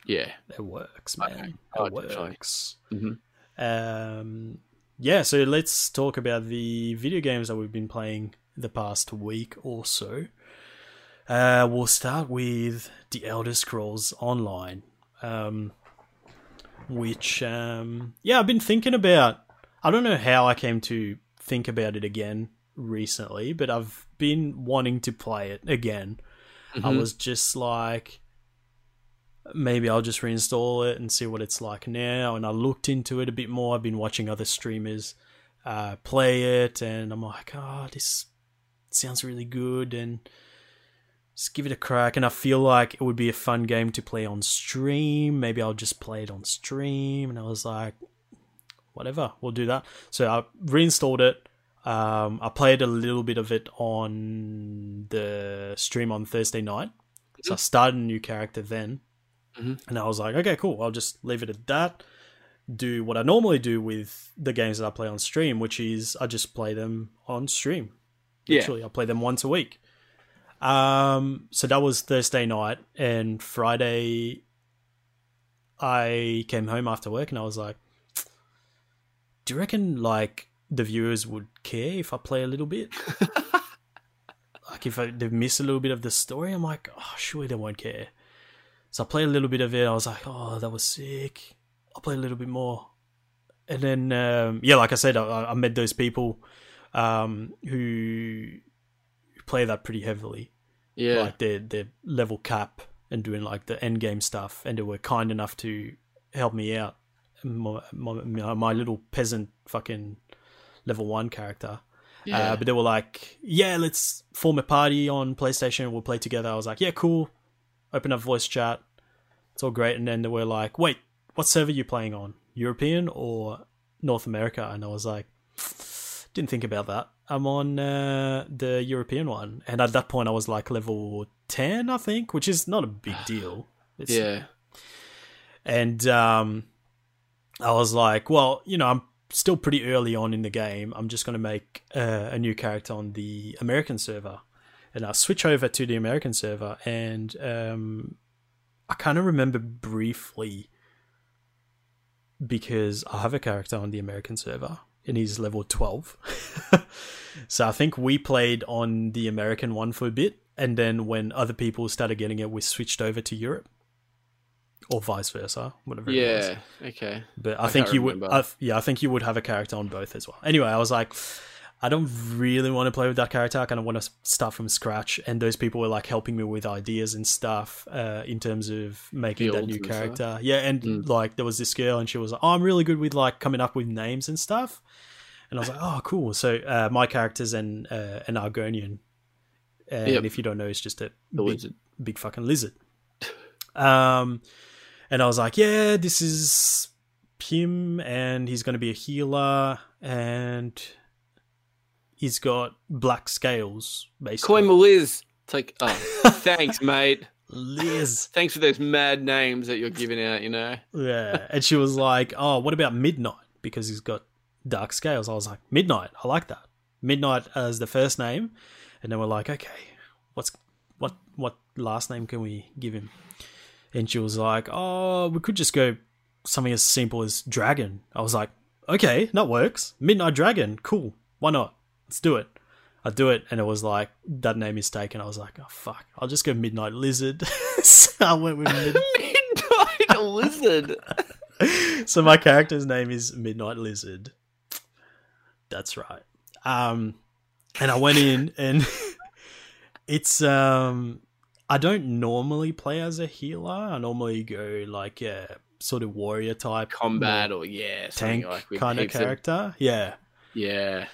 yeah. it works, man. Oh, It works. Mhm. Um, yeah, so let's talk about the video games that we've been playing the past week or so. Uh, we'll start with The Elder Scrolls Online, um, which, um, yeah, I've been thinking about. I don't know how I came to think about it again recently, but I've been wanting to play it again. I Mhm. was just like, maybe I'll just reinstall it and see what it's like now. And I looked into it a bit more. I've been watching other streamers uh, play it, and I'm like, oh, this sounds really good, and just give it a crack. And I feel like it would be a fun game to play on stream. Maybe I'll just play it on stream. And I was like, whatever, we'll do that. So I reinstalled it. Um, I played a little bit of it on the stream on Thursday night. So I started a new character then. Mhm. And I was like, okay, cool. I'll just leave it at that. Do what I normally do with the games that I play on stream, which is I just play them on stream. Yeah. I play them once a week. Um, so that was Thursday night, and Friday, I came home after work, and I was like, "Do you reckon like the viewers would care if I play a little bit? like if I, they miss a little bit of the story?" I'm like, "Oh, surely they won't care." So I played a little bit of it. I was like, "Oh, that was sick." I'll play a little bit more, and then um, yeah, like I said, I, I met those people um, who play that pretty heavily Yeah, like their their level cap and doing like the end game stuff, and they were kind enough to help me out. My, my, my little peasant fucking level one character. yeah. Uh, but they were like, "Yeah, let's form a party on PlayStation. We'll play together." I was like, "Yeah, cool." Open up voice chat. It's all great. And then they were like, "Wait, what server are you playing on? European or North America?" And I was like, "Didn't think about that. I'm on uh, the European one." And at that point, I was like level ten, I think, which is not a big deal. It's, yeah, and um, I was like, well, you know, I'm still pretty early on in the game. I'm just going to make uh, a new character on the American server. And I switch over to the American server, and um, I kind of remember briefly because I have a character on the American server, and he's level twelve. so I think we played on the American one for a bit, and then when other people started getting it, we switched over to Europe, or vice versa, whatever. it was. Yeah. Okay. But I, I think you would. I, yeah, I think you would have a character on both as well. Anyway, I was like, I don't really want to play with that character. I kind of want to start from scratch. And those people were like helping me with ideas and stuff uh, in terms of making that new and stuff. character. Yeah, and Mm. like there was this girl, and she was like, "Oh, I'm really good with like coming up with names and stuff." And I was like, "Oh, cool." So uh, my character's an uh, an Argonian, and Yep. if you don't know, it's just a big, big fucking lizard. Um, and I was like, yeah, this is him, and he's going to be a healer, and he's got black scales, basically. Coin Liz. It's like, oh, thanks, mate. Liz. Thanks for those mad names that you're giving out. You know. Yeah. And she was like, oh, what about Midnight? Because he's got dark scales. I was like, Midnight. I like that. Midnight as the first name. And then we're like, okay, what's what what last name can we give him? And she was like, oh, we could just go something as simple as Dragon. I was like, okay, that works. Midnight Dragon. Cool. Why not? Let's do it. I do it, and it was like that name is taken. I was like, oh fuck, I'll just go Midnight Lizard. so I went with Mid- Midnight Lizard. so my character's name is Midnight Lizard. That's right. Um, and I went in and it's um, I don't normally play as a healer. I normally go like a sort of warrior type, Combat or yeah, tank like kind of character. Yeah. yeah.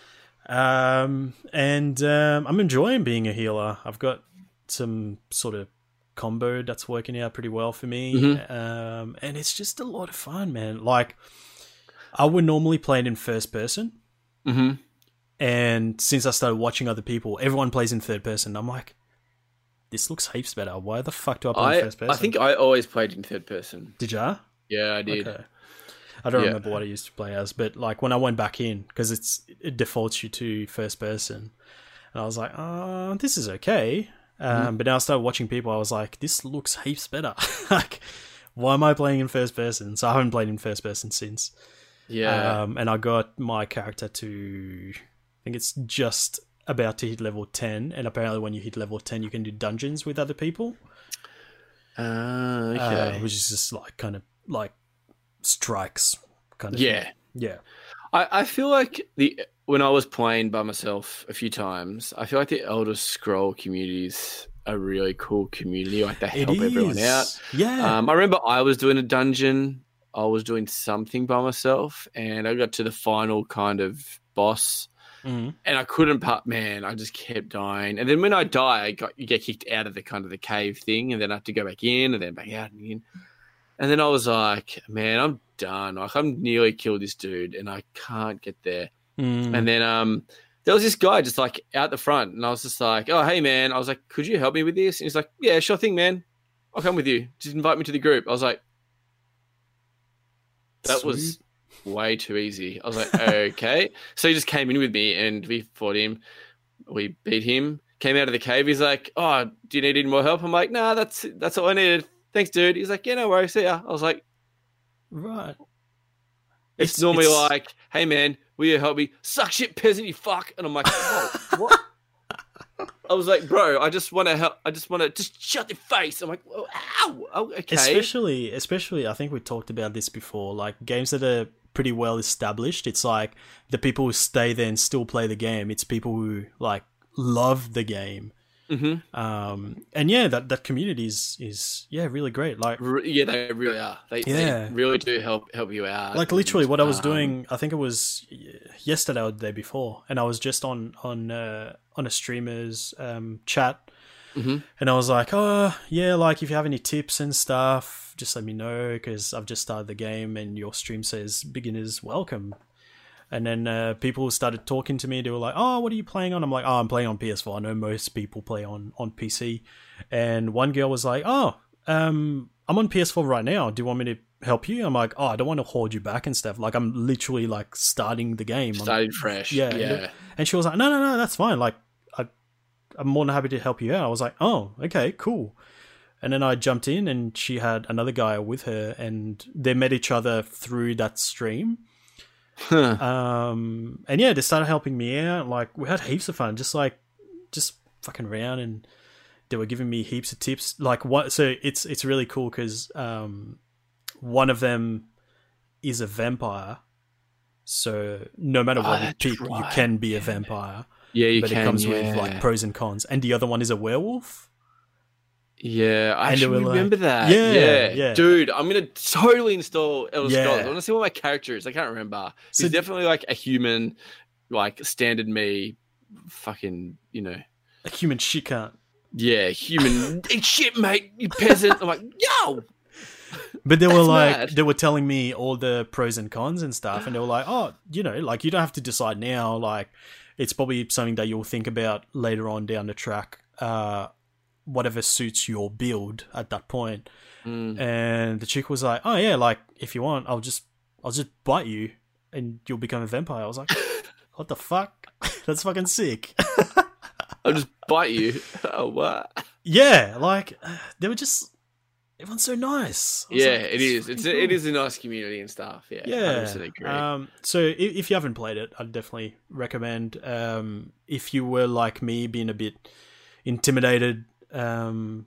Um, and um, I'm enjoying being a healer. I've got some sort of combo that's working out pretty well for me. Mhm. Um, and it's just a lot of fun, man. Like, I would normally play it in first person. Mm-hmm. And since I started watching other people, everyone plays in third person. I'm like, this looks heaps better. Why the fuck do I play I in first person? I think I always played in third person. Did ya? Yeah, I did. Okay. I don't Yeah. remember what I used to play as, but like when I went back in, because it's it defaults you to first person, and I was like, oh, this is okay. Um, Mm-hmm. But now I started watching people. I was like, this looks heaps better. like, why am I playing in first person? So I haven't played in first person since. Yeah. Um, and I got my character to, I think it's just about to hit level 10. And apparently, when you hit level 10, you can do dungeons with other people, Ah, uh, okay. which is just like kind of like strikes kind of yeah. thing. Yeah. I, I feel like the when I was playing by myself a few times, I feel like the Elder Scroll community is a really cool community. Like they help everyone out. Yeah. Um, I remember I was doing a dungeon. I was doing something by myself, and I got to the final kind of boss, Mhm. and I couldn't. Part man, I just kept dying. And then when I die, I got you get kicked out of the kind of the cave thing, and then I have to go back in, and then back out and in. And then I was like, man, I'm done. Like I'm nearly killed this dude, and I can't get there. Mm. And then um, there was this guy just like out the front, and I was just like, "Oh, hey man," I was like, "Could you help me with this?" And he's like, "Yeah, sure thing, man. I'll come with you. Just invite me to the group." I was like, "That was way too easy." I was like, "Okay." so he just came in with me, and we fought him. We beat him. Came out of the cave. He's like, "Oh, do you need any more help?" I'm like, "Nah, that's that's all I needed. Thanks, dude." He's like, "Yeah, no worries. See ya." I was like, right. It's, It's- normally it's- like, "Hey man, will you help me? Suck shit, peasant, you fuck!" And I'm like, "Whoa, "What?" I was like, "Bro, I just want to help. I just want to just shut your face." I'm like, "Oh, "Ow, oh, okay." Especially, especially, I think we talked about this before. Like games that are pretty well established. It's like the people who stay there and still play the game. It's people who like love the game. Hmm Um, and yeah, that that community is is yeah really great. Like yeah, they really are. They, Yeah. they really do help help you out. like literally what I was Um, doing. I think it was yesterday or the day before, and I was just on on uh, on a streamer's um, chat, Mhm. and I was like, oh yeah, like if you have any tips and stuff, just let me know because I've just started the game, and your stream says beginners welcome. And then uh, people started talking to me. They were like, "Oh, what are you playing on?" I'm like, "Oh, I'm playing on PS4. I know most people play on on PC." And one girl was like, "Oh, um, I'm on PS4 right now. Do you want me to help you?" I'm like, "Oh, I don't want to hold you back and stuff. Like, I'm literally like starting the game. I'm- fresh. Yeah, Yeah, yeah. and she was like, "No, no, no, that's fine. Like, I, I'm more than happy to help you out. I was like, oh, okay, cool. And then I jumped in, and she had another guy with her, and they met each other through that stream. Um, and yeah, they started helping me out. Like we had heaps of fun, just like just fucking around, and they were giving me heaps of tips. Like what? So it's it's really cool because um, one of them is a vampire. So no matter Oh, what you that's pick, you can be a vampire. Yeah, you but can. it comes yeah. with like pros and cons. And the other one is a werewolf. Yeah, I actually were like- remember that. Yeah, Yeah, yeah. Dude, I'm gonna totally install Elder Yeah. Scrolls. I want to see what my character is. I can't remember. So- He's definitely like a human, like standard me, fucking, you know. A human shit can't. Yeah, human. Shit, mate. You peasant. I'm like, yo. But they were like, mad. they were telling me all the pros and cons and stuff, and they were like, oh, you know, like you don't have to decide now. Like, it's probably something that you'll think about later on down the track. Uh, whatever suits your build at that point. Mm. And the chick was like, oh yeah, like if you want, I'll just, I'll just bite you, and you'll become a vampire. I was like, what the fuck? That's fucking sick. I'll just bite you. Oh, what? yeah, like they were just, everyone's so nice. Yeah, like, it "This is. It's cool." a, it is a nice community and stuff. Yeah, Yeah. Um, so if, if you haven't played it, I'd definitely recommend. Um, if you were like me, being a bit intimidated um,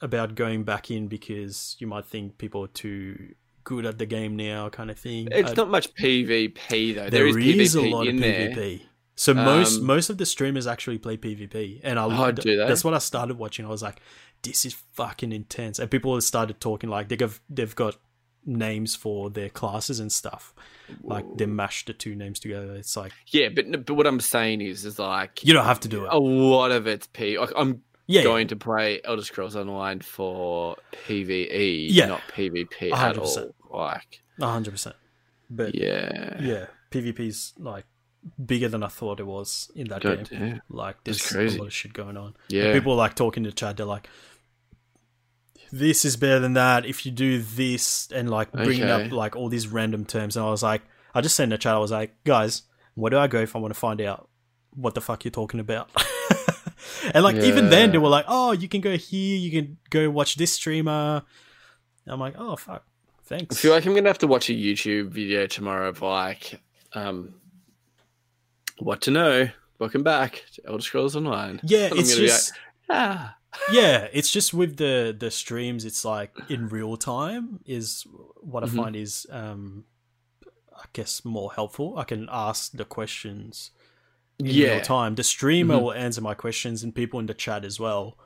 about going back in because you might think people are too good at the game now, kind of thing. it's Uh, not much PvP though. there is, is, PvP a lot in of there. PvP. So most Um, most of the streamers actually play PvP, and I Oh, do they? that's what I started watching. I was like, this is fucking intense, and people have started talking like they have they've got names for their classes and stuff. Like they mash the two names together. It's like Yeah, but but what I'm saying is, is like you don't have to do it. a lot of it's P. Like, I'm yeah, going to play Elder Scrolls Online for PVE, Yeah. not PvP at 100%. all. Like, a hundred percent. But yeah. yeah, PvP's like bigger than I thought it was in that game. damn. Like there's crazy. a lot of shit going on. yeah. And people are like talking to chat. They're like, "This is better than that." If you do this and like bringing Okay. up like all these random terms, and I was like, I just sent a chat. I was like, guys, where do I go if I want to find out what the fuck you're talking about? and like even then, they were like, "Oh, you can go here. You can go watch this streamer." I'm like, "Oh fuck, thanks. I feel like I'm gonna have to watch a YouTube video tomorrow of like, um, what to know. Welcome back to Elder Scrolls Online. yeah, it's just. Ah, yeah, it's just with the the streams, it's like in real time is what. I find is um I guess more helpful. I can ask the questions in yeah, real time. The streamer Mhm. will answer my questions and people in the chat as well.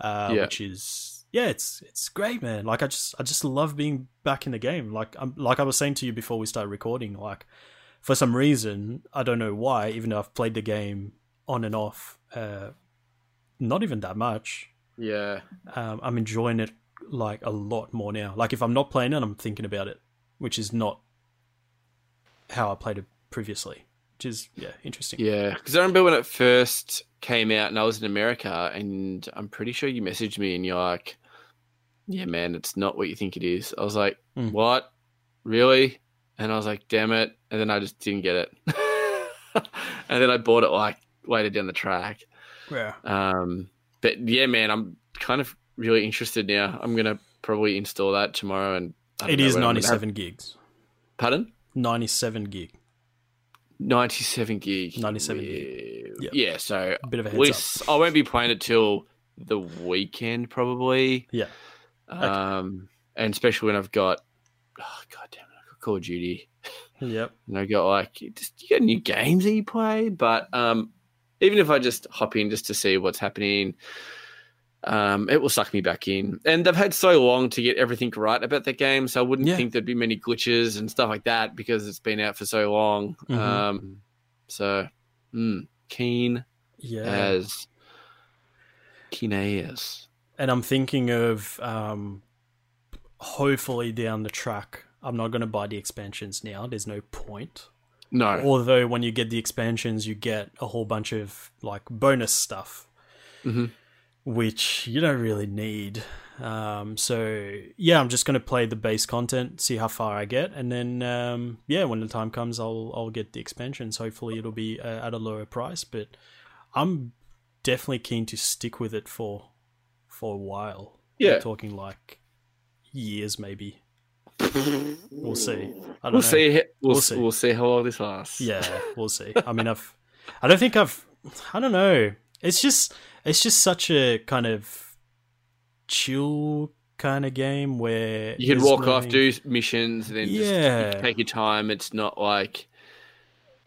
Uh Yeah. which is yeah, it's it's great, man. Like I just I just love being back in the game. Like I'm like I was saying to you before we started recording, like for some reason, I don't know why, even though I've played the game on and off, uh not even that much yeah. um, I'm enjoying it like a lot more now. Like if I'm not playing it, I'm thinking about it, which is not how I played it previously. Which is yeah, interesting. Yeah, because I remember when it first came out and I was in America, and I'm pretty sure you messaged me and you're like, "Yeah, man, it's not what you think it is." I was like, Mm. "What? Really?" And I was like, "Damn it!" And then I just didn't get it, and then I bought it like later down the track. Yeah. Um, but yeah, man, I'm kind of really interested now. I'm gonna probably install that tomorrow, and It is when I'm gonna 97 gigs. Pardon? 97 gig. 97 gig. 97 Yeah. gig. Yep. Yeah, so A bit of a least I won't be playing it till the weekend probably. Yeah. Um, and especially when I've got, oh god damn it, I've got Call of Duty, Yep. and I got like, just you got new games that you play, but um, even if I just hop in just to see what's happening. Um, it will suck me back in, and they've had so long to get everything right about that game, so I wouldn't Yeah. think there'd be many glitches and stuff like that because it's been out for so long. Mhm. Um, so mm, keen Yeah. as keen as and I'm thinking of um, hopefully down the track. I'm not going to buy the expansions now. There's no point. no, Although when you get the expansions, you get a whole bunch of like bonus stuff, Mhm. Which you don't really need. Um, so yeah, I'm just gonna play the base content, see how far I get, and then um, yeah, when the time comes, I'll I'll get the expansions. Hopefully, it'll be uh, at a lower price, but I'm definitely keen to stick with it for for a while. Yeah. We're talking like years, maybe. We'll see. I don't We'll know. see. We'll, We'll we'll see. see. how long this lasts. Yeah, we'll see. I mean, I've, I don't think I've, I don't know. It's just, it's just such a kind of chill kind of game where You can walk off, do missions, and then Yeah. just take your time. It's not like,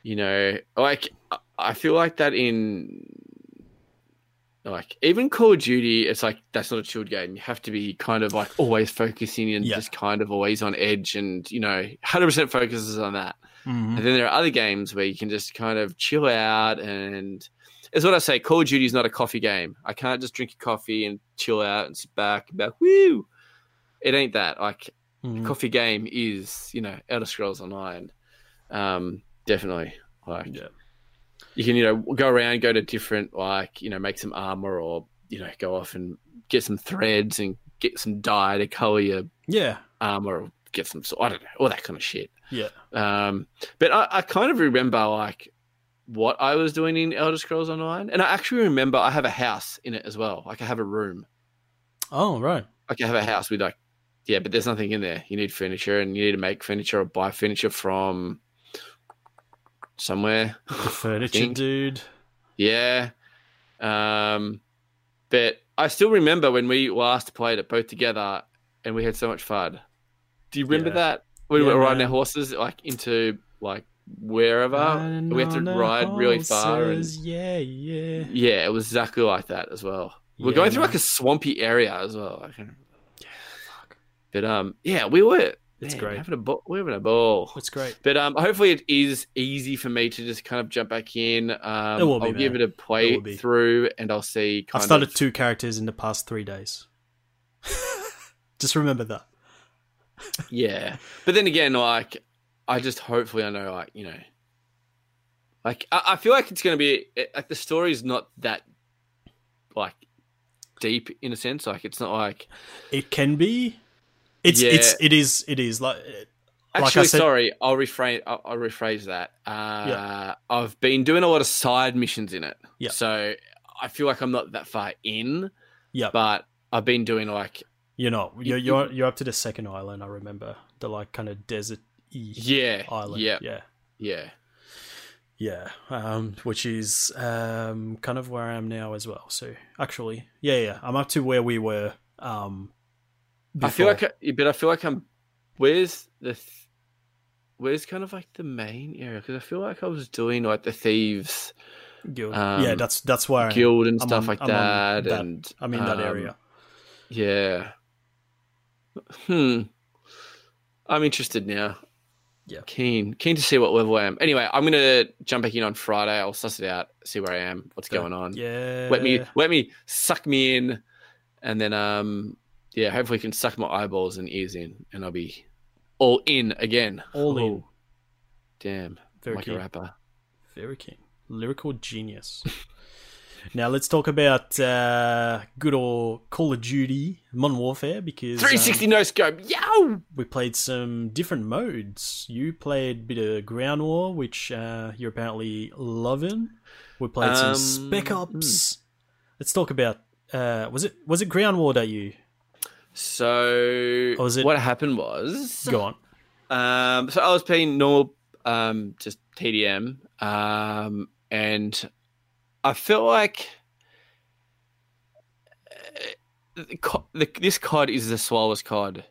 you know, like I- feel like that in, like even Call of Duty. It's like that's not a chilled game. You have to be kind of like always focusing and Yeah. just kind of always on edge, and you know, hundred percent focuses on that. Mhm. And then there are other games where you can just kind of chill out and it's what I say, Call of Duty is not a coffee game. I can't just drink a coffee and chill out and sit back and be like, woo. It ain't that. Like Mhm. coffee game is, you know, Elder Scrolls Online. Um, definitely. Like Yeah. you can, you know, go around, go to different like, you know, make some armor or, you know, go off and get some threads and get some dye to colour your Yeah, armor or get some I don't know, all that kind of shit. yeah. Um, but I, I kind of remember like what I was doing in Elder Scrolls Online, and I actually remember I have a house in it as well. Like I have a room. Oh, right. Like I have a house with like, yeah, but there's nothing in there. You need furniture, and you need to make furniture or buy furniture from somewhere. The furniture dude. Yeah. Um, but I still remember when we last played it both together, and we had so much fun. Do you remember Yeah. that? We Yeah, were riding man. our horses like into like wherever. We had to ride really far. And, Yeah, yeah. yeah, it was exactly like that as well. We're Yeah, going through man. like a swampy area as well. I remember. Yeah, fuck. But um, yeah, we were. It's man, great. Having a ball. We're having a ball. It's great. But um, hopefully it is easy for me to just kind of jump back in. Um, It will be, I'll give it a play It through, and I'll see. Kind I've started of, two characters in the past three days. Just remember that. Yeah, but then again, like I just hopefully I know, like you know, like I, I feel like it's going to be like the story's not that like deep in a sense. Like it's not like It can be. It's Yeah. it's it is it is like like I actually. said- sorry, I'll refrain. I'll, I'll rephrase that. Uh, I've been doing a lot of side missions in it. Yeah. So I feel like I'm not that far in, yeah. but I've been doing like You're not. You're you're you're up to the second island. I remember the like kind of desert yeah, island. yeah, yeah, yeah. yeah. Um, which is um kind of where I am now as well. So actually, yeah, yeah. I'm up to where we were. Um, I feel before. like, I, but I feel like I'm. Where's the? Th- where's kind of like the main area? Because I feel like I was doing like the thieves Guild. um, yeah, that's that's where guild and I'm stuff on- like that, that. and I'm in that um, area. Yeah. Hmm. I'm interested now. Yeah. Keen, keen to see what level I am. Anyway, I'm gonna jump back in on Friday. I'll suss it out, see where I am, what's going on. Yeah. Let me, let me suck me in, and then um, yeah, hopefully, can suck my eyeballs and ears in, and I'll be all in again. all in. Damn, Very like keen. a rapper. Very keen. Lyrical genius. now let's talk about uh, good old Call of Duty Modern Warfare because um, 360 no scope. Yow! we played some different modes. You played a bit of Ground War, which uh, you're apparently loving. We played some Um, Spec Ops. Let's talk about. Uh, was it was it Ground War that you So, Or was it- what happened was go on? Um, so I was playing normal, um, just TDM, um, and I feel like uh, the, this COD is the slowest COD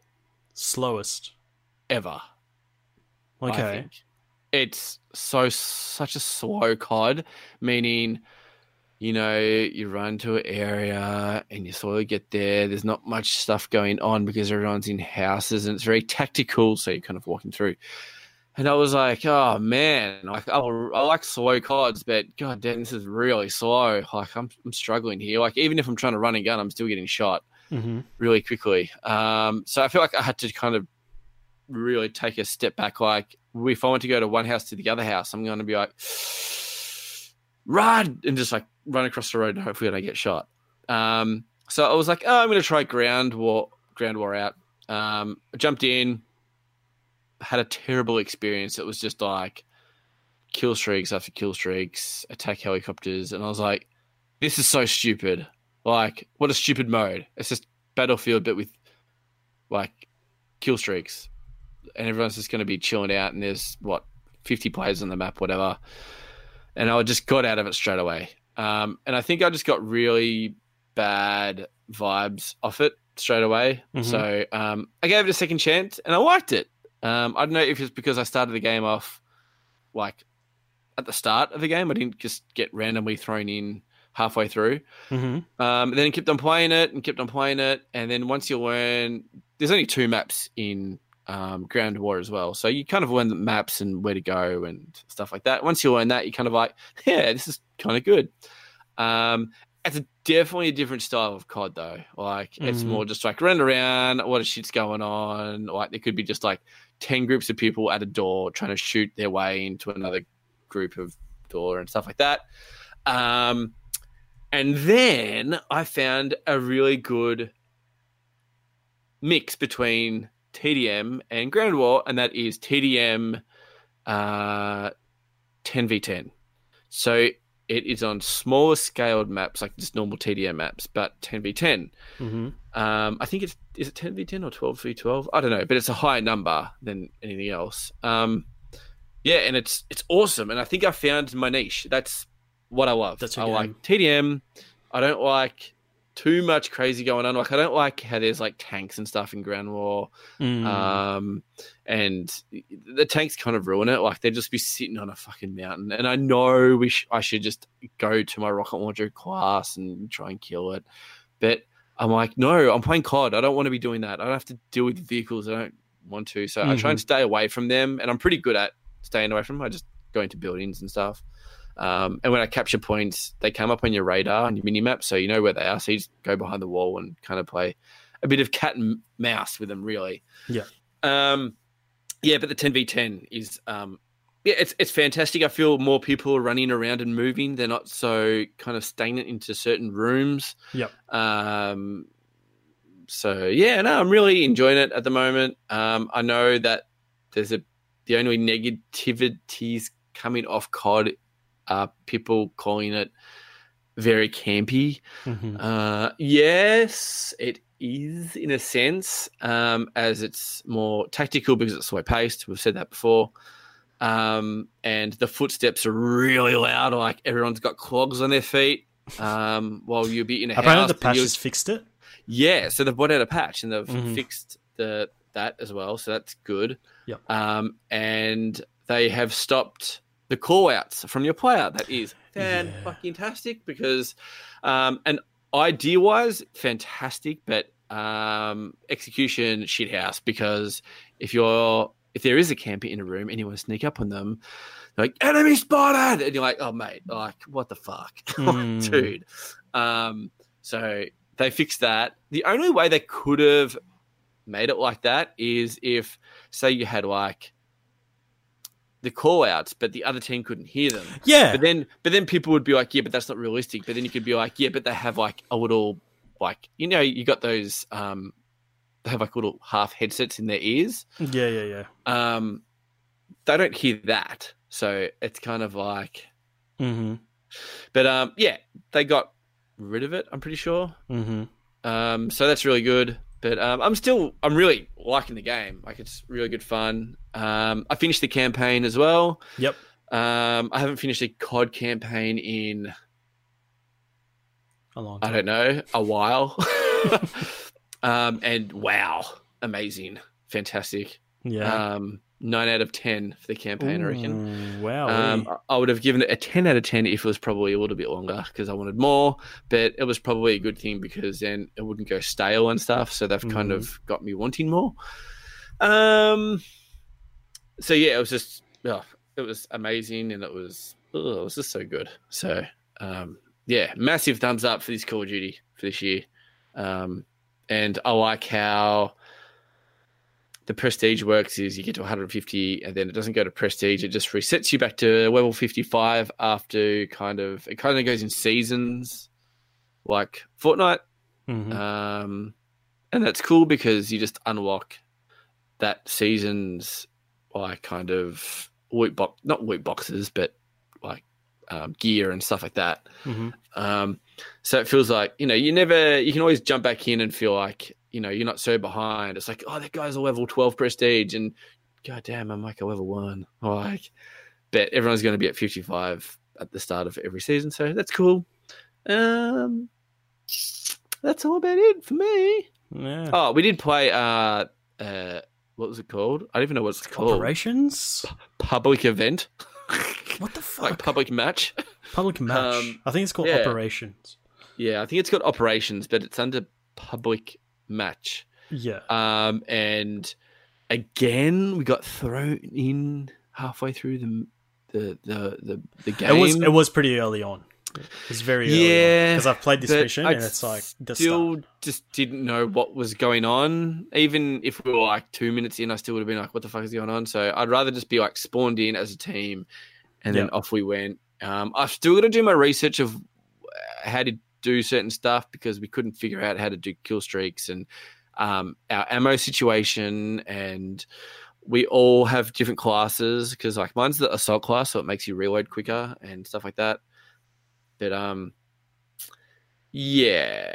Slowest. ever. Okay. It's so such a slow COD, meaning you know you run to an area and you slowly get there. There's not much stuff going on because everyone's in houses and it's very tactical. So you're kind of walking through. And I was like, oh man, like I, I like slow cards, but god damn, this is really slow. Like I'm I'm struggling here. Like even if I'm trying to run a gun, I'm still getting shot hmm really quickly. Um, so I feel like I had to kind of really take a step back. Like, if I want to go to one house to the other house, I'm going to be like, run and just like run across the road and hopefully I don't get shot. Um, so I was like, oh, I'm going to try ground war, ground war out. Um, I jumped in, had a terrible experience. It was just like kill streaks after kill streaks, attack helicopters, and I was like, this is so stupid. Like, what a stupid mode. It's just Battlefield, but with like kill streaks, and everyone's just going to be chilling out. And there's what fifty players on the map, whatever. And I just got out of it straight away. Um, and I think I just got really bad vibes off it straight away. Mhm. So um, I gave it a second chance, and I liked it. Um, I don't know if it's because I started the game off like at the start of the game. I didn't just get randomly thrown in halfway through. hmm Um, and then kept on playing it and kept on playing it. And then once you learn, there's only two maps in um, Ground War as well. So you kind of learn the maps and where to go and stuff like that. Once you learn that, you kind of like, yeah, this is kind of good. Um, it's a, definitely a different style of COD though. Like it's Mhm. more just like run around, what shit's going on. Like there could be just like 10 groups of people at a door trying to shoot their way into another group of door and stuff like that. Um, and then I found a really good mix between TDM and Ground War, and that is TDM uh, 10v10. So it is on smaller scaled maps, like just normal TDM maps, but 10v10. hmm Um, I think it's is it 10v10 or 12v12? I don't know, but it's a higher number than anything else. Um, yeah, and it's it's awesome, and I think I found my niche. That's what I love. That's I your like TDM. I don't like too much crazy going on. Like I don't like how there's like tanks and stuff in Ground War. Mm. Um, and the tanks kind of ruin it. Like they'd just be sitting on a fucking mountain. And I know we sh- I should just go to my rocket launcher class and try and kill it, but I'm like, no, I'm playing COD. I don't want to be doing that. I don't have to deal with vehicles. I don't want to. So I try and stay away from them. And I'm pretty good at staying away from them. I just go into buildings and stuff. Um, and when I capture points, they come up on your radar and your mini map, so you know where they are. So you just go behind the wall and kind of play a bit of cat and mouse with them, really. Yeah. Um, yeah, but the 10v10 is um, yeah, it's it's fantastic. I feel more people are running around and moving. They're not so kind of stagnant into certain rooms. Yep. Um, so yeah, no, I'm really enjoying it at the moment. Um, I know that there's a the only negativities coming off COD are people calling it very campy. Mhm. Uh, yes, it is in a sense, um, as it's more tactical because it's slow paced. We've said that before. Um, and the footsteps are really loud, like everyone's got clogs on their feet. Um, while you'll be in a Apparently, house, the patch has fixed it. yeah, so they've brought out a patch and they've Mhm. fixed the that as well, so that's good. Yep. Um, and they have stopped the call outs from your player. That is Yeah. fan fucking tastic because, um, and idea wise, fantastic, but um, execution shithouse because if you're if there is a camper in a room and you want to sneak up on them, like enemy spotted, and you're like, oh mate, like what the fuck, Like, Mm. dude. Um, so they fixed that. The only way they could have made it like that is if, say, you had like the call outs, but the other team couldn't hear them. Yeah. But then, but then people would be like, yeah, but that's not realistic. But then you could be like, yeah, but they have like a little, like you know, you got those, um, they have like little half headsets in their ears. yeah, yeah, yeah. Um, they don't hear that, so it's kind of like, hmm but um, yeah, they got rid of it. I'm pretty sure. hmm Um, so that's really good. But um, I'm still, I'm really liking the game. Like it's really good fun. Um, I finished the campaign as well. Yep. Um, I haven't finished a COD campaign in A long I don't know a while. um, and wow, amazing, fantastic. Yeah. Um, nine out of ten for the campaign, I reckon. Wow. Um, I- would have given it a 10 out of 10 if it was probably a little bit longer because I wanted more, but it was probably a good thing because then it wouldn't go stale and stuff. So they've kind Mhm. of got me wanting more. Um, so yeah, it was just, yeah, it was amazing and it was, oh, it was just so good. So, um, yeah, massive thumbs up for this Call of Duty for this year. Um, and I like how the prestige works is you get to 150 and then it doesn't go to prestige it just resets you back to level 55 after kind of it kind of goes in seasons like fortnite Mhm. um and that's cool because you just unlock that season's like kind of loot box not loot boxes but like um, gear and stuff like that Mhm. um, so it feels like you know you never you can always jump back in and feel like you know you're not so behind. It's like oh that guy's a level twelve prestige and god damn I'm like a level one. Like, but everyone's going to be at fifty five at the start of every season, so that's cool. Um, that's all about it for me. Yeah. Oh, we did play. Uh, uh, what was it called? I don't even know what it's called. Operations? Public event, fuck? like public match. Public match. Um, I think it's called yeah. Operations. Yeah, I think it's got operations, but it's under public match. Yeah. Um, and again, we got thrown in halfway through the the the the, the game. It was it was pretty early on. It was very early Yeah, because I've played this mission I and it's like the still start. just didn't know what was going on. Even if we were like two minutes in, I still would have been like, "What the fuck is going on?" So I'd rather just be like spawned in as a team, and then Yeah. off we went. Um, I've still got to do my research of uh, how to do certain stuff because we couldn't figure out how to do kill streaks and um, our ammo situation, and we all have different classes because like mine's the assault class, so it makes you reload quicker and stuff like that. But um, yeah,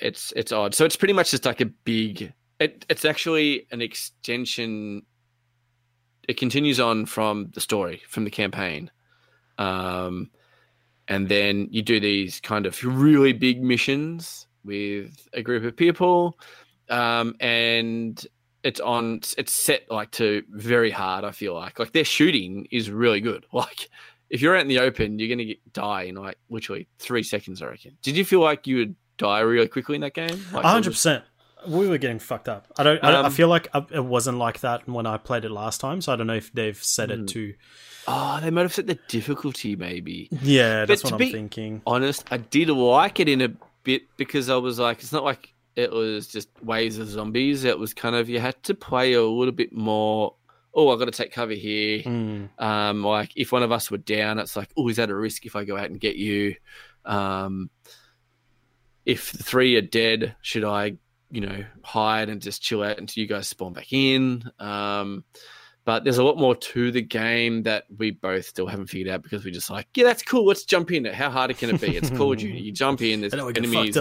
it's it's odd. So it's pretty much just like a big. It, it's actually an extension. It continues on from the story from the campaign, um, and then you do these kind of really big missions with a group of people, um, and it's on. It's set like to very hard. I feel like like their shooting is really good. Like if you're out in the open, you're gonna get, die in like literally three seconds. I reckon. Did you feel like you would die really quickly in that game? Like, hundred percent. We were getting fucked up. I don't. I, don't- I Um, feel like it wasn't like that when I played it last time. So I don't know if they've set Hmm. it to. Oh, they might have set the difficulty maybe. Yeah, that's to what I'm thinking. honest, I did like it in a bit because I was like, it's not like it was just waves of zombies. It was kind of you had to play a little bit more. Oh, I got to take cover here. Mm, Um, like if one of us were down, it's like, oh, is that a risk if I go out and get you? Um, if three are dead, should I, you know, hide and just chill out until you guys spawn back in? Um, but there's a lot more to the game that we both still haven't figured out because we just like, yeah, that's cool. Let's jump in. It. How hard can it be? It's Call of Duty. You jump in. There's we enemies.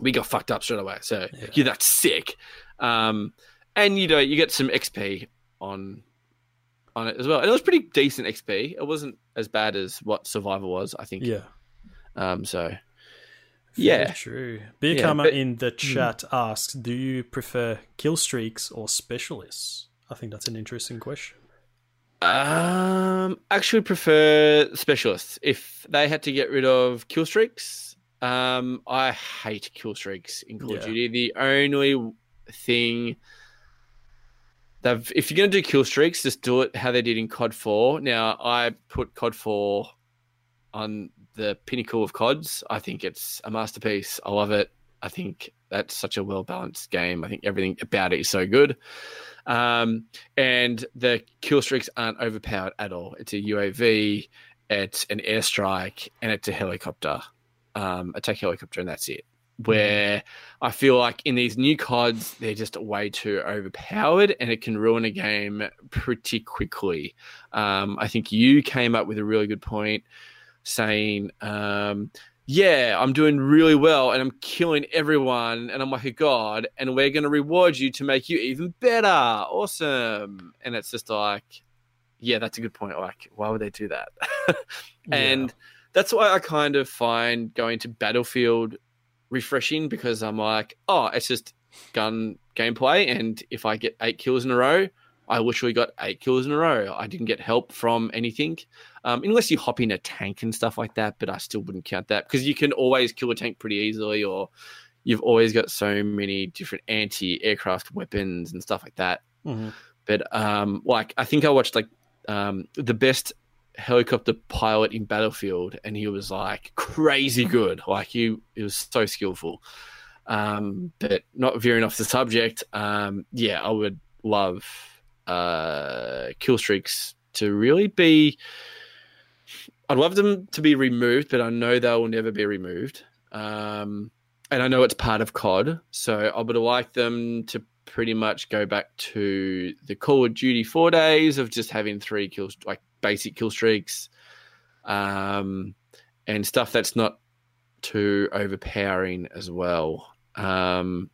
we got fucked up straight away. So Yeah. yeah, that's sick. Um, and you know, you get some XP on on it as well. And it was pretty decent XP. It wasn't as bad as what Survivor was, I think. yeah. Um, so Very Yeah. true. Beer Yeah, but- in the chat asks, "Do you prefer kill streaks or specialists?" I think that's an interesting question. um, actually prefer specialists. If they had to get rid of kill streaks, um, I hate kill streaks in Call of Duty. The only thing they've if you're gonna do kill streaks, just do it how they did in COD Four. Now I put COD Four on the pinnacle of CODs. I think it's a masterpiece. I love it. I think that's such a well balanced game. I think everything about it is so good. Um, and the kill streaks aren't overpowered at all. It's a UAV, it's an airstrike, and it's a helicopter, um, attack helicopter, and that's it. Where I feel like in these new CODs, they're just way too overpowered and it can ruin a game pretty quickly. Um, I think you came up with a really good point saying, um, yeah, I'm doing really well and I'm killing everyone and I'm like a god and we're going to reward you to make you even better. Awesome. And it's just like, yeah, that's a good point. Like, why would they do that? and that's why I kind of find going to Battlefield refreshing because I'm like, oh, it's just gun gameplay. And if I get eight kills in a row, I literally got eight kills in a row. I didn't get help from anything, um, unless you hop in a tank and stuff like that. But I still wouldn't count that because you can always kill a tank pretty easily, or you've always got so many different anti-aircraft weapons and stuff like that. Mhm. But um, like I think I watched like um, the best helicopter pilot in Battlefield, and he was like crazy good. Like he, he was so skillful. Um, but not veering off the subject. Um, yeah, I would love uh, kill streaks to really be. I'd love them to be removed, but I know they will never be removed. Um, and I know it's part of COD, so I would like them to pretty much go back to the Call of Duty four days of just having three kills, like basic kill streaks, um, and stuff that's not too overpowering as well. Um,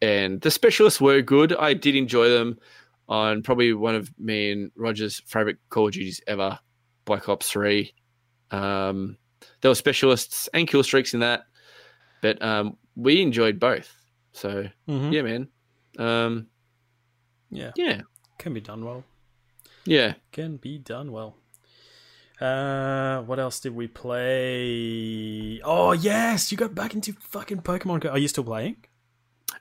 and the specialists were good. I did enjoy them on probably one of me and Roger's favorite Call of Duties ever, Black Ops 3. Um, there were specialists and kill streaks in that, but um, we enjoyed both. So, Mhm. yeah, man. Um, yeah, yeah, can be done well. yeah. Can be done well. Uh, what else did we play? Oh yes, you got back into fucking Pokemon Go. Are you still playing?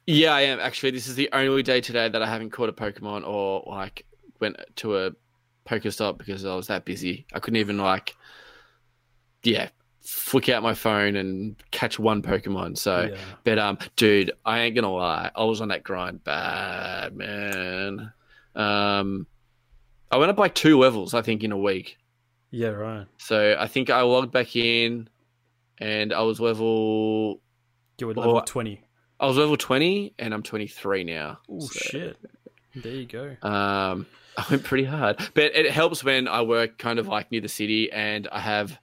Yeah, I am. Actually, this is the only day today that I haven't caught a Pokemon or like went to a Pokestop because I was that busy. I couldn't even like, yeah, flick out my phone and catch one Pokemon. So, Yeah. but um, dude, I ain't gonna lie, I was on that grind bad, man. Um, I went up like two levels, I think, in a week. Yeah, right. So I think I logged back in, and I was level, You were level I- twenty. I was level twenty, and I'm 23 now. Oh So- shit! There you go. Um, I went pretty hard, but it helps when I work kind of like near the city and I have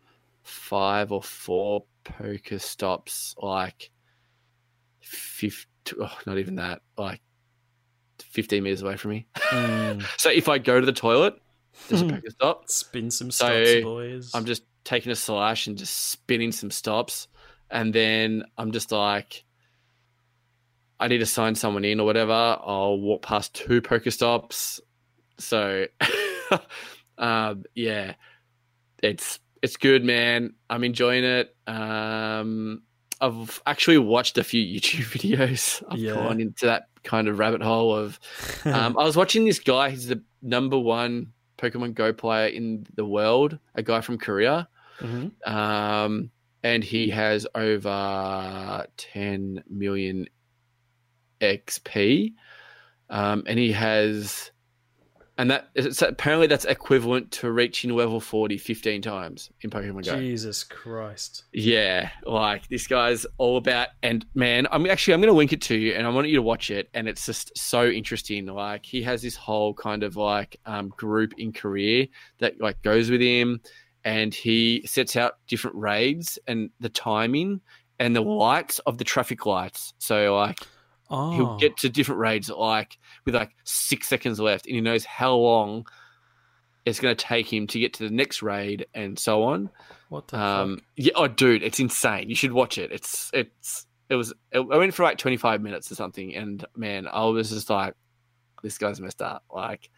five or four Pokestops, like fifty, oh, not even that, like fifteen meters away from me. Mm. So if I go to the toilet, there's a Pokestop. Spin some So, stops, boys. I'm just taking a slash and just spinning some stops, and then I'm just like. I need to sign someone in or whatever. I'll walk past two Pokestops. So, um, yeah, it's it's good, man. I'm enjoying it. Um, I've actually watched a few YouTube videos. I've Yeah. gone into that kind of rabbit hole of. Um, I was watching this guy. He's the number one Pokemon Go player in the world. A guy from Korea Mhm. um, and he has over 10 million XP, um, and he has, and that it's, apparently that's equivalent to reaching level 40 15 times in Pokemon Go. Jesus Christ! Yeah, like this guy's all about, and man, I'm actually I'm going to link it to you, and I want you to watch it, and it's just so interesting. Like he has this whole kind of like um, group in Korea that like goes with him, and he sets out different raids and the timing and the lights of the traffic lights. So like Oh, he'll get to different raids like with like six seconds left, and he knows how long it's going to take him to get to the next raid, and so on. what the Um, fuck? yeah, oh, dude, it's insane. You should watch it. It's it's it was. I went for like twenty five minutes or something, and man, I was just like, this guy's messed up. Like,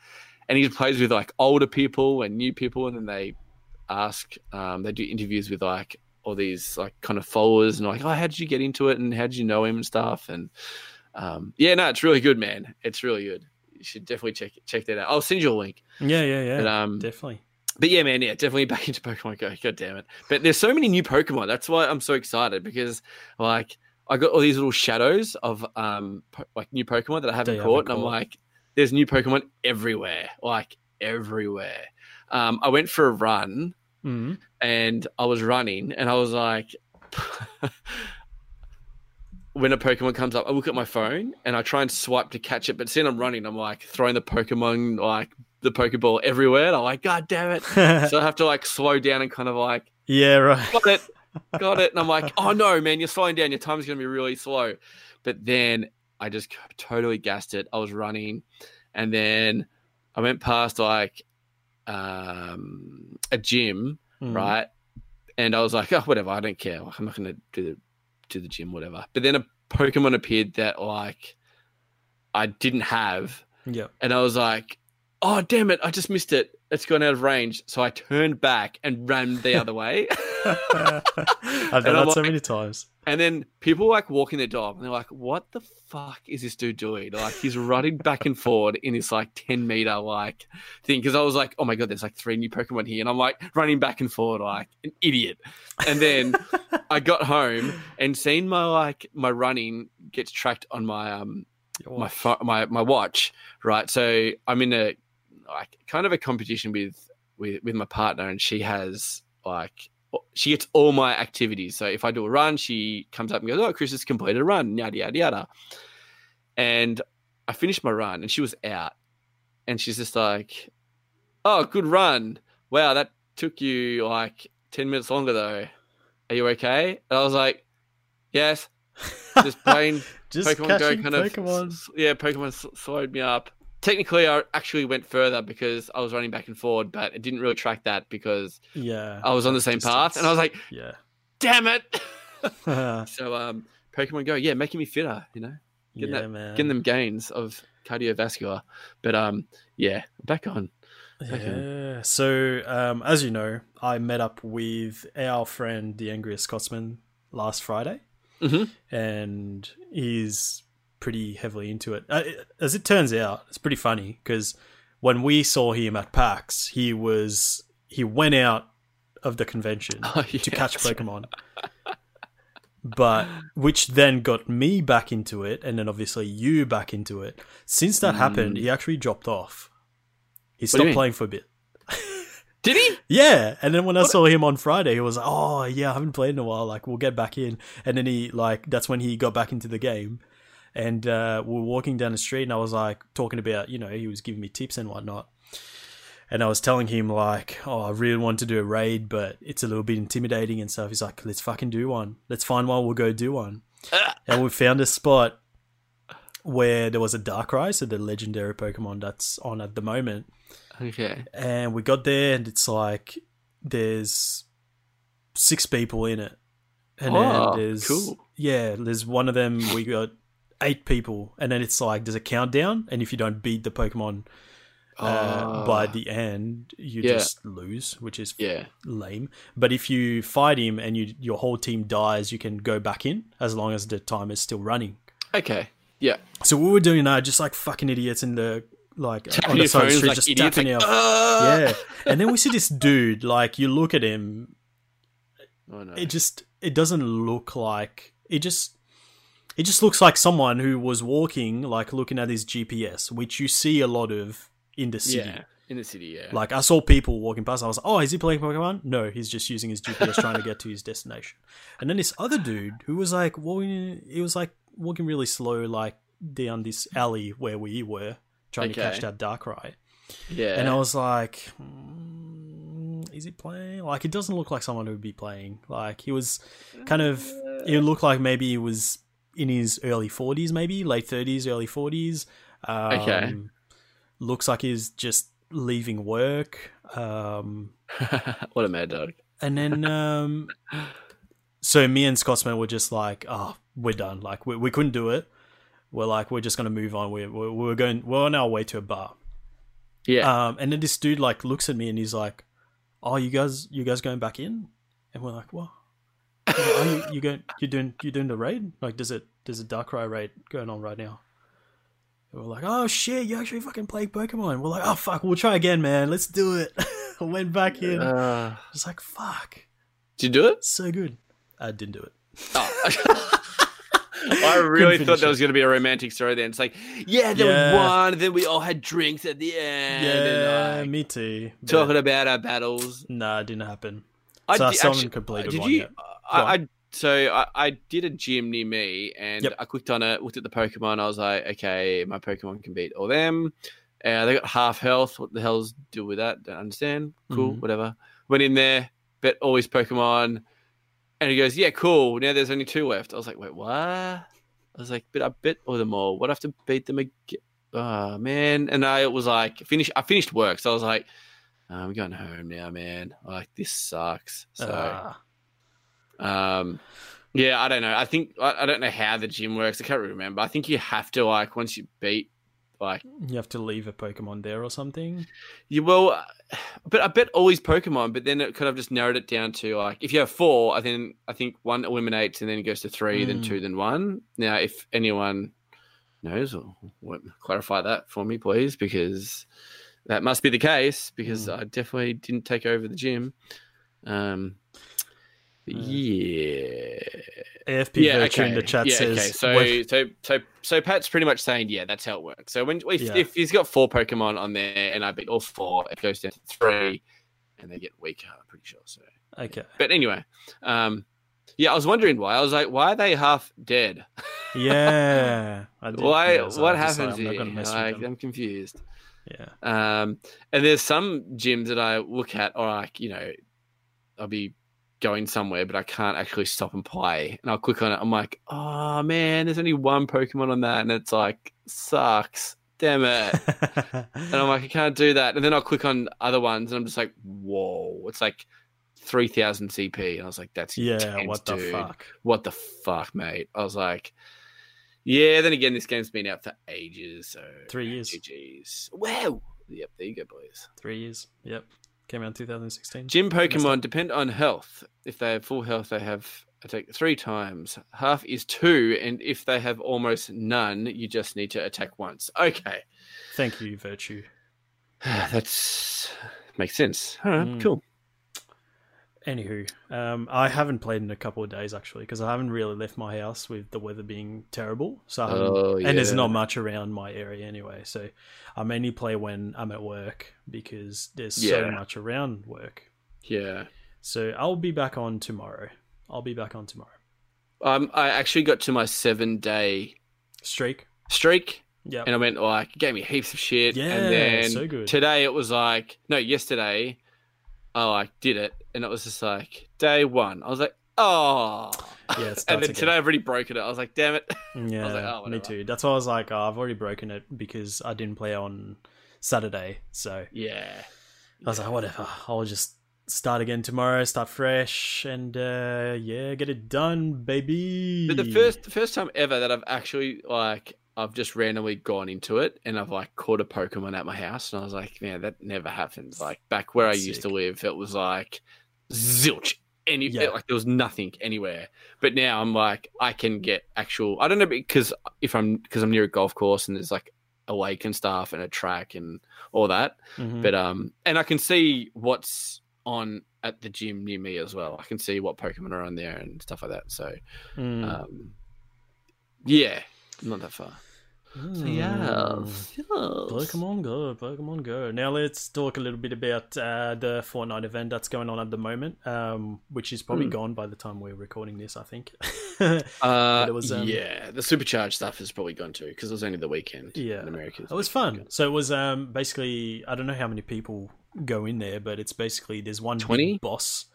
and he plays with like older people and new people, and then they ask, um, they do interviews with like all these like kind of followers, and like, oh, how did you get into it, and how did you know him and stuff, and um, yeah, no, it's really good, man. It's really good. You should definitely check check that out. I'll send you a link. Yeah, yeah, yeah. But um, Definitely. but yeah, man, yeah, definitely back into Pokemon Go. God damn it! But there's so many new Pokemon. That's why I'm so excited because like I got all these little shadows of um po- like new Pokemon that I haven't caught, haven't and I'm like, there's new Pokemon everywhere, like everywhere. Um, I went for a run Mm. and I was running, and I was like. When a Pokemon comes up, I look at my phone and I try and swipe to catch it, but seeing I'm running, I'm like throwing the Pokemon, like the Pokeball everywhere. And I'm like, God damn it so I have to like slow down and kind of like yeah, right. got it, got it, and I'm like, oh no, man, you're slowing down. Your time's gonna be really slow. But then I just totally gassed it. I was running, and then I went past like um, a gym, Mm. right? And I was like, oh, whatever, I don't care. I'm not gonna do the do the gym, whatever. But then a Pokemon appeared that like I didn't have, Yeah. and I was like, oh, damn it, I just missed it. It's gone out of range. So I turned back and ran the other way. I've done that so many times. and then people were, like walking their dog and they're like, what the fuck is this dude doing? Like he's running back and forward in this like 10 meter like thing. Cause I was like, oh my God, there's like three new Pokemon here. And I'm like running back and forward like an idiot. And then I got home and seen my like my running gets tracked on my um my my my watch, right? So I'm in a like kind of a competition with with with my partner, and she has like she gets all my activities. So if I do a run, she comes up and goes, "Oh, Chris has completed a run," yada yada yada. And I finished my run, and she was out, and she's just like, "Oh, good run! Wow, that took you like ten minutes longer though. Are you okay?" And I was like, Yes, just playing Just Pokemon Go kind of Pokemon. yeah, Pokemon slowed me up. Technically, I actually went further because I was running back and forward, but it didn't really track that because Yeah. I was on the same path, and I was like, yeah. "Damn it!" so, um, Pokemon Go, yeah, making me fitter, you know, Getting that- man. getting them gains of cardiovascular. But um, yeah, back on. Yeah. So, um, as you know, I met up with our friend, the Angriest Scotsman, last Friday, Mhm. and he's pretty heavily into it. Uh, as it turns out, it's pretty funny because when we saw him at PAX, he was he went out of the convention Oh, to catch right. Pokemon. But which then got me back into it, and then obviously you back into it. Since that happened, he actually dropped off. He Mm. stopped playing for a bit. Did he? Yeah, and then when I saw him on Friday, he was like, "Oh yeah, I haven't played in a while. Like we'll get back in." And then he like that's when he got back into the game, and uh, we were walking down the street, and I was like talking about you know he was giving me tips and whatnot, and I was telling him like, "Oh, I really want to do a raid, but it's a little bit intimidating and stuff." He's like, "Let's fucking do one. Let's find one. We'll go do one." and we found a spot where there was a Darkrai, so the legendary Pokemon that's on at the moment Okay. and we got there and it's like there's six people in it and Oh, there's cool. yeah there's one of them we got eight people and then it's like there's a countdown and if you don't beat the pokemon uh, Oh. by the end you Yeah. just lose which is Yeah. lame but if you fight him and you your whole team dies you can go back in as long as the time is still running Okay. Yeah. so we were doing that just like fucking idiots in the like Tapping on the side of the street like just idiots. tapping Like, out "Ah!" yeah. And then we see this dude, like you look at him, Oh no. it just it doesn't look like it just it just looks like someone who was walking, like looking at his GPS, which you see a lot of in the city. yeah. In the city. Yeah. Like I saw people walking past, I was like, Oh, is he playing Pokemon? No, he's just using his GPS trying to get to his destination. And then this other dude who was like walking he was like walking really slow, like down this alley where we were, trying to catch that Darkrai. yeah. And I was like, mm, is he playing? Like, it doesn't look like someone who would be playing. Like, he was kind of, it looked like maybe he was in his early 40s, maybe late 30s, early 40s. Um, Okay. Looks like he's just leaving work. Um, what a mad dog. and then, um, so me and Scotsman were just like, oh, we're done. Like, we, we couldn't do it. We're like, we're just going to move on. We're, we're, we're going, we're on our way to a bar. Yeah. Um, and then this dude like looks at me and he's like, "Oh, you guys, you guys going back in?" And we're like, "What? He's like, Are you you going? You doing you doing the raid? Like, does it there's a Darkrai raid going on right now?" And we're like, "Oh shit, you actually fucking play Pokemon?" We're like, "Oh fuck, we'll try again, man. Let's do it." I went back in. Uh, It's like, "Fuck, did you do it? so good." I didn't do it. Oh. I really thought that it. was going to be a romantic story then. It's like, yeah, there Yeah. was one, then we all had drinks at the end. Yeah, and, like, me too. talking about our battles. Nah, it didn't happen. I So I still actually- haven't completed did one you? yet. I, on. I so I, I did a gym near me, and Yep. I clicked on it, looked at the Pokemon. I was like, okay, my Pokemon can beat all them. Uh, they got half health. What the hell's deal with that? Don't understand. Cool, Mhm. whatever. Went in there, bet all his Pokemon, and he goes, yeah, cool. Now there's only two left. I was like, wait, what? I was like, but I bet all them all. What I have to beat them again? Oh man! And I was like, finish. I finished work, so I was like, I'm going home now, man. Like this sucks. So. Ah. Um, yeah, I don't know. I think I, I don't know how the gym works. I can't remember. I think you have to like once you beat like you have to leave a Pokemon there or something. you will. But I bet all these Pokemon. But then it could have just narrowed it down to like if you have four, I then I think one eliminates and then it goes to three, then Mm. two, then one. Now, if anyone knows, or what, clarify that for me, please, because that must be the case. Because Mm. I definitely didn't take over the gym. Um, yeah. AFP Virtue in the chat yeah, says, okay. So, "When- so, so, so Pat's pretty much saying, yeah, that's how it works. So when if, Yeah. if he's got four Pokemon on there and I beat all four, it goes down to three, and they get weaker. I'm pretty sure. So, okay, but anyway, um, yeah, I was wondering why. I was like, why are they half dead? yeah. Why? what like, happens I'm Like. I'm confused. Yeah, Um, and there's some gyms that I look at, or like you know, I'll be going somewhere, but I can't actually stop and play. And I'll click on it. I'm like, oh man, there's only one Pokemon on that, and it's like sucks. Damn it. And I'm like, I can't do that. And then I'll click on other ones, and I'm just like, whoa, it's like three thousand CP. And I was like, that's yeah, intense, what the dude. fuck? What the fuck, mate? I was like, yeah. Then again, this game's been out for ages, so Three years. GGs. Wow. Yep, there you go, boys. Three years. Yep. Came out in 2016. Gym Pokemon depend on health. If they have full health, they have attack three times. Half is two, and if they have almost none, you just need to attack once. Okay, Thank you, Virtue. that's makes sense. All right, Mm. cool. Anywho, um, I haven't played in a couple of days actually because I haven't really left my house with the weather being terrible. So Oh, and there's not much around my area anyway. So I mainly play when I'm at work because there's so much around work. Yeah. So I'll be back on tomorrow. I'll be back on tomorrow. Um, I actually got to my seven day Streak. streak, Yep. and I went like, gave me heaps of shit. Yeah, and then so good. today it was like, no, yesterday, I like did it, and it was just like day one. I was like, oh, Yeah, and then again. today I've already broken it. I was like, damn it. Yeah, like, oh, me too. That's why I was like, oh, I've already broken it because I didn't play on Saturday. So Yeah. I was like, whatever. I'll just start again tomorrow, start fresh, and uh, yeah, get it done, baby. But the first the first time ever that I've actually like I've just randomly gone into it and I've like caught a Pokemon at my house and I was like, man, that never happens. Like back where I used sick. to live, it was like zilch. Any Yeah. like there was nothing anywhere. But now I'm like I can get actual I don't know because if I'm because I'm near a golf course and there's like a lake and stuff and a track and all that. Mhm. But um and I can see what's on at the gym near me as well. I can see what Pokemon are on there and stuff like that. So Mm. um, yeah, not that far. So Mm. yeah, yes. Pokemon Go, Pokemon Go. Now let's talk a little bit about uh, the Fortnite event that's going on at the moment, um, which is probably Hmm. gone by the time we're recording this, I think. Uh, it was, um, yeah, the supercharged stuff is probably gone too because it was only the weekend. Yeah. in America. It was fun. So it was um basically I don't know how many people go in there, but it's basically there's one 20? big boss.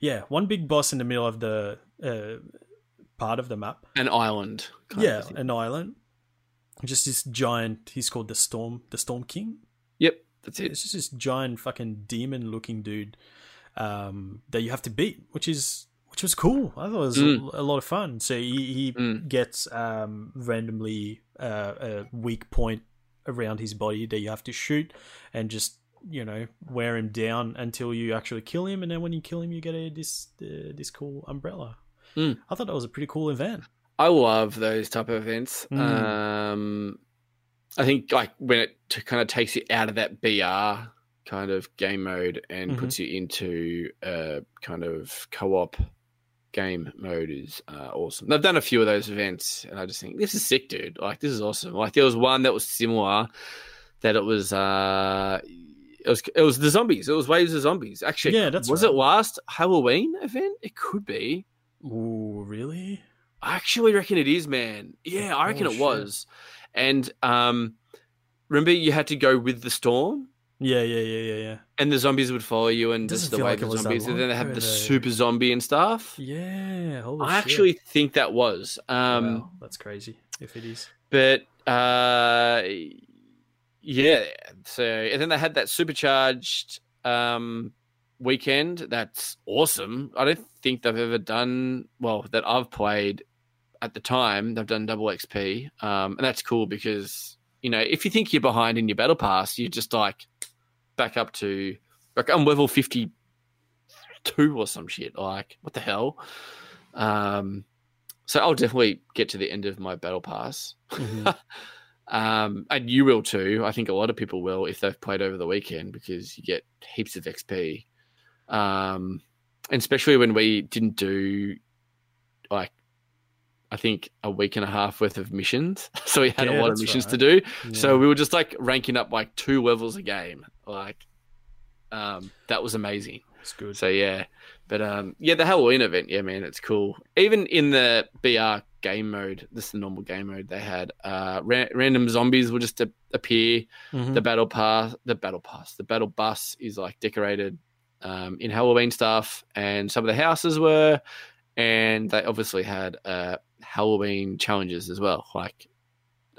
Yeah, one big boss in the middle of the uh, part of the map. An island. yeah, an island. Just this giant. He's called the Storm, the Storm King. Yep, that's it. It's just this giant fucking demon looking dude um, that you have to beat, which is which was cool. I thought it was Mm. a, a lot of fun. So he, he Mm. gets um, randomly uh, a weak point around his body that you have to shoot and just you know wear him down until you actually kill him, and then when you kill him, you get a this uh, this cool umbrella. Mm. I thought that was a pretty cool event. I love those type of events. Mm. Um, I think like when it t- kind of takes you out of that BR kind of game mode and Mhm. puts you into a kind of co-op game mode is uh, awesome. They've done a few of those events, and I just think this is sick, dude. Like this is awesome. Like there was one that was similar, that it was uh, it was it was the zombies. It was waves of zombies. Actually, Yeah, that's was right. it last Halloween event? It could be. Ooh, really? I actually reckon it is, man. Yeah, I reckon Oh, it shit. was. And um, remember, you had to go with the storm, Yeah, yeah, yeah, yeah, yeah. and the zombies would follow you, and just the wave like of zombies, and then they had the super zombie and stuff. Yeah, I shit. actually think that was. Um, Wow, that's crazy if it is. but uh, yeah. So and then they had that supercharged um, weekend. That's awesome. I don't think they've ever done well that I've played at the time. They've done double XP, um, and that's cool because you know if you think you're behind in your battle pass, you're just like back up to like I'm level fifty two or some shit. Like what the hell? Um, so I'll definitely get to the end of my battle pass. Mhm. Um, and you will too. I think a lot of people will if they've played over the weekend because you get heaps of XP. Um, and especially when we didn't do like I think a week and a half worth of missions, so we had a lot of missions right. to do. Yeah. So we were just like ranking up like two levels a game. Like, um, that was amazing. it's good. So yeah, but um, yeah, the Halloween event, yeah, man, it's cool. Even in the BR game mode, this is the normal game mode they had. Uh, ra- random zombies will just a- appear. Mhm. The battle pass, the battle pass, the battle bus is like decorated um, in Halloween stuff, and some of the houses were, and they obviously had uh, Halloween challenges as well. Like,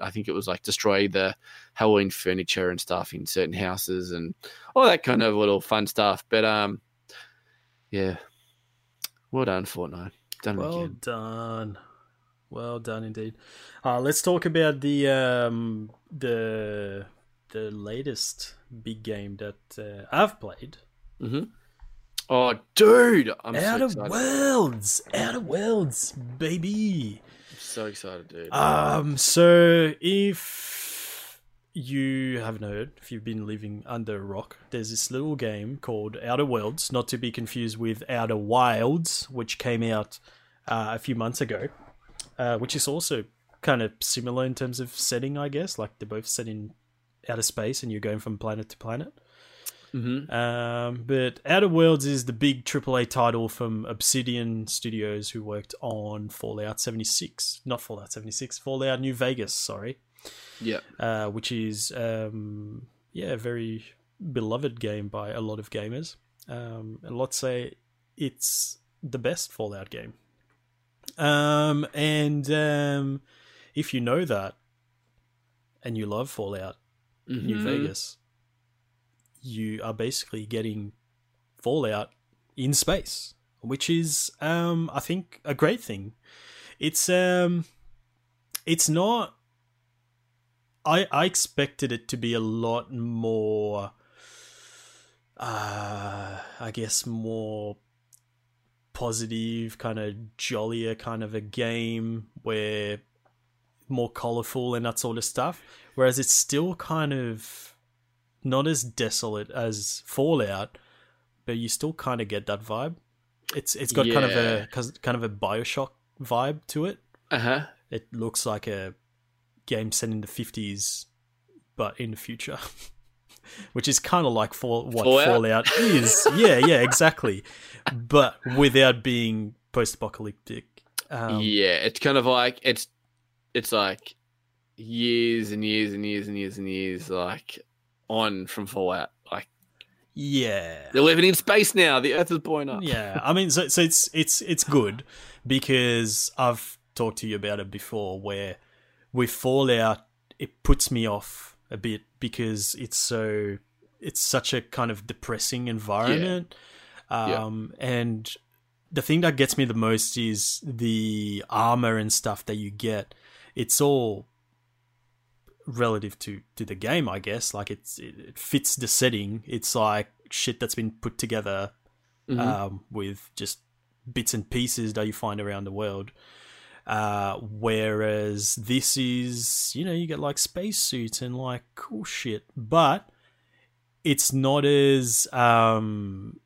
I think it was like destroy the Halloween furniture and stuff in certain houses, and all that kind of little fun stuff. But um, yeah, well done, Fortnite. Done Well again. done. Well done indeed. Uh, let's talk about the um, the the latest big game that uh, I've played. hmm Oh, dude, I'm Out so of excited. Worlds, Outer Worlds, baby. I'm so excited, dude. Um, so if you haven't heard, if you've been living under a rock, there's this little game called Outer Worlds, not to be confused with Outer Wilds, which came out uh, a few months ago, uh, which is also kind of similar in terms of setting, I guess. Like they're both set in outer space, and you're going from planet to planet. Hmm Um, but Outer Worlds is the big AAA title from Obsidian Studios, who worked on Fallout 76. Not Fallout 76, Fallout New Vegas, sorry. Yeah. Uh, which is, um, yeah, a very beloved game by a lot of gamers. Um, and let's say it's the best Fallout game. Um, and um, if you know that and you love Fallout, New Mhm. Vegas, you are basically getting Fallout in space, which is, um, I think, a great thing. It's um, it's not. I I expected it to be a lot more. Uh, I guess more positive, kind of jollier, kind of a game where more colorful and that sort of stuff. Whereas it's still kind of not as desolate as Fallout, but you still kind of get that vibe. It's it's got kind of a kind of a Bioshock vibe to it. Uh huh. It looks like a game set in the fifties, but in the future, which is kind of like what Fallout? Fallout is. yeah, yeah, exactly, but without being post-apocalyptic. Um, yeah, it's kind of like it's it's like years and years and years and years and years like on from Fallout. Like yeah, they're living in space now. The Earth is blowing up. yeah i mean so, so it's it's it's good because i've talked to you about it before where with fallout it puts me off a bit because it's so it's such a kind of depressing environment Yeah. um and the thing that gets me the most is the armor and stuff that you get it's all relative to to the game i guess like it's it, it fits the setting it's like shit that's been put together Mhm. um, with just bits and pieces that you find around the world. Uh, whereas this is, you know, you get like spacesuits and like cool shit, but it's not as um,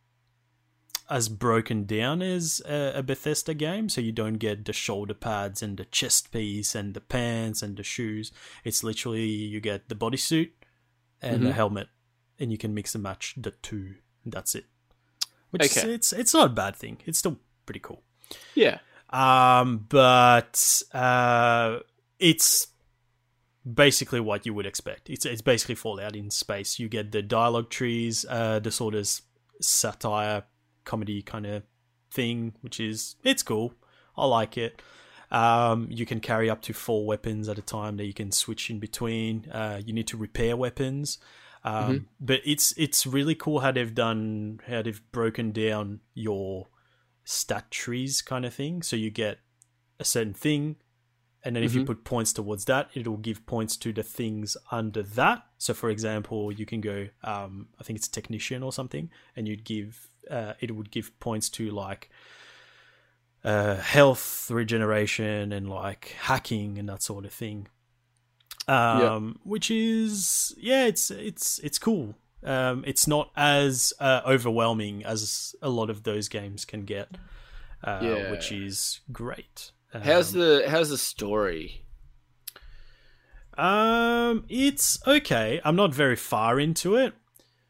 as broken down as a, a Bethesda game. So you don't get the shoulder pads and the chest piece and the pants and the shoes. It's literally you get the bodysuit and a Mhm. helmet, and you can mix and match the two. That's it. Which is, it's it's not a bad thing. It's still pretty cool. Yeah. Um, but uh, it's basically what you would expect. It's it's basically Fallout in space. You get the dialogue trees, uh, the sort of satire comedy kind of thing, which is it's cool. I like it. Um, you can carry up to four weapons at a time that you can switch in between. Uh, you need to repair weapons. Um, But it's it's really cool how they've done how they've broken down your stat trees kind of thing. So you get a certain thing, and then if you Mhm. put points towards that, it'll give points to the things under that. So for example, you can go, um, I think it's technician or something, and you'd give uh, it would give points to like uh, health regeneration and like hacking and that sort of thing. Um, which is yeah, it's it's it's cool. Um, it's not as uh, overwhelming as a lot of those games can get, uh, Yeah. which is great. How's Um, the how's the story? Um, it's okay. I'm not very far into it.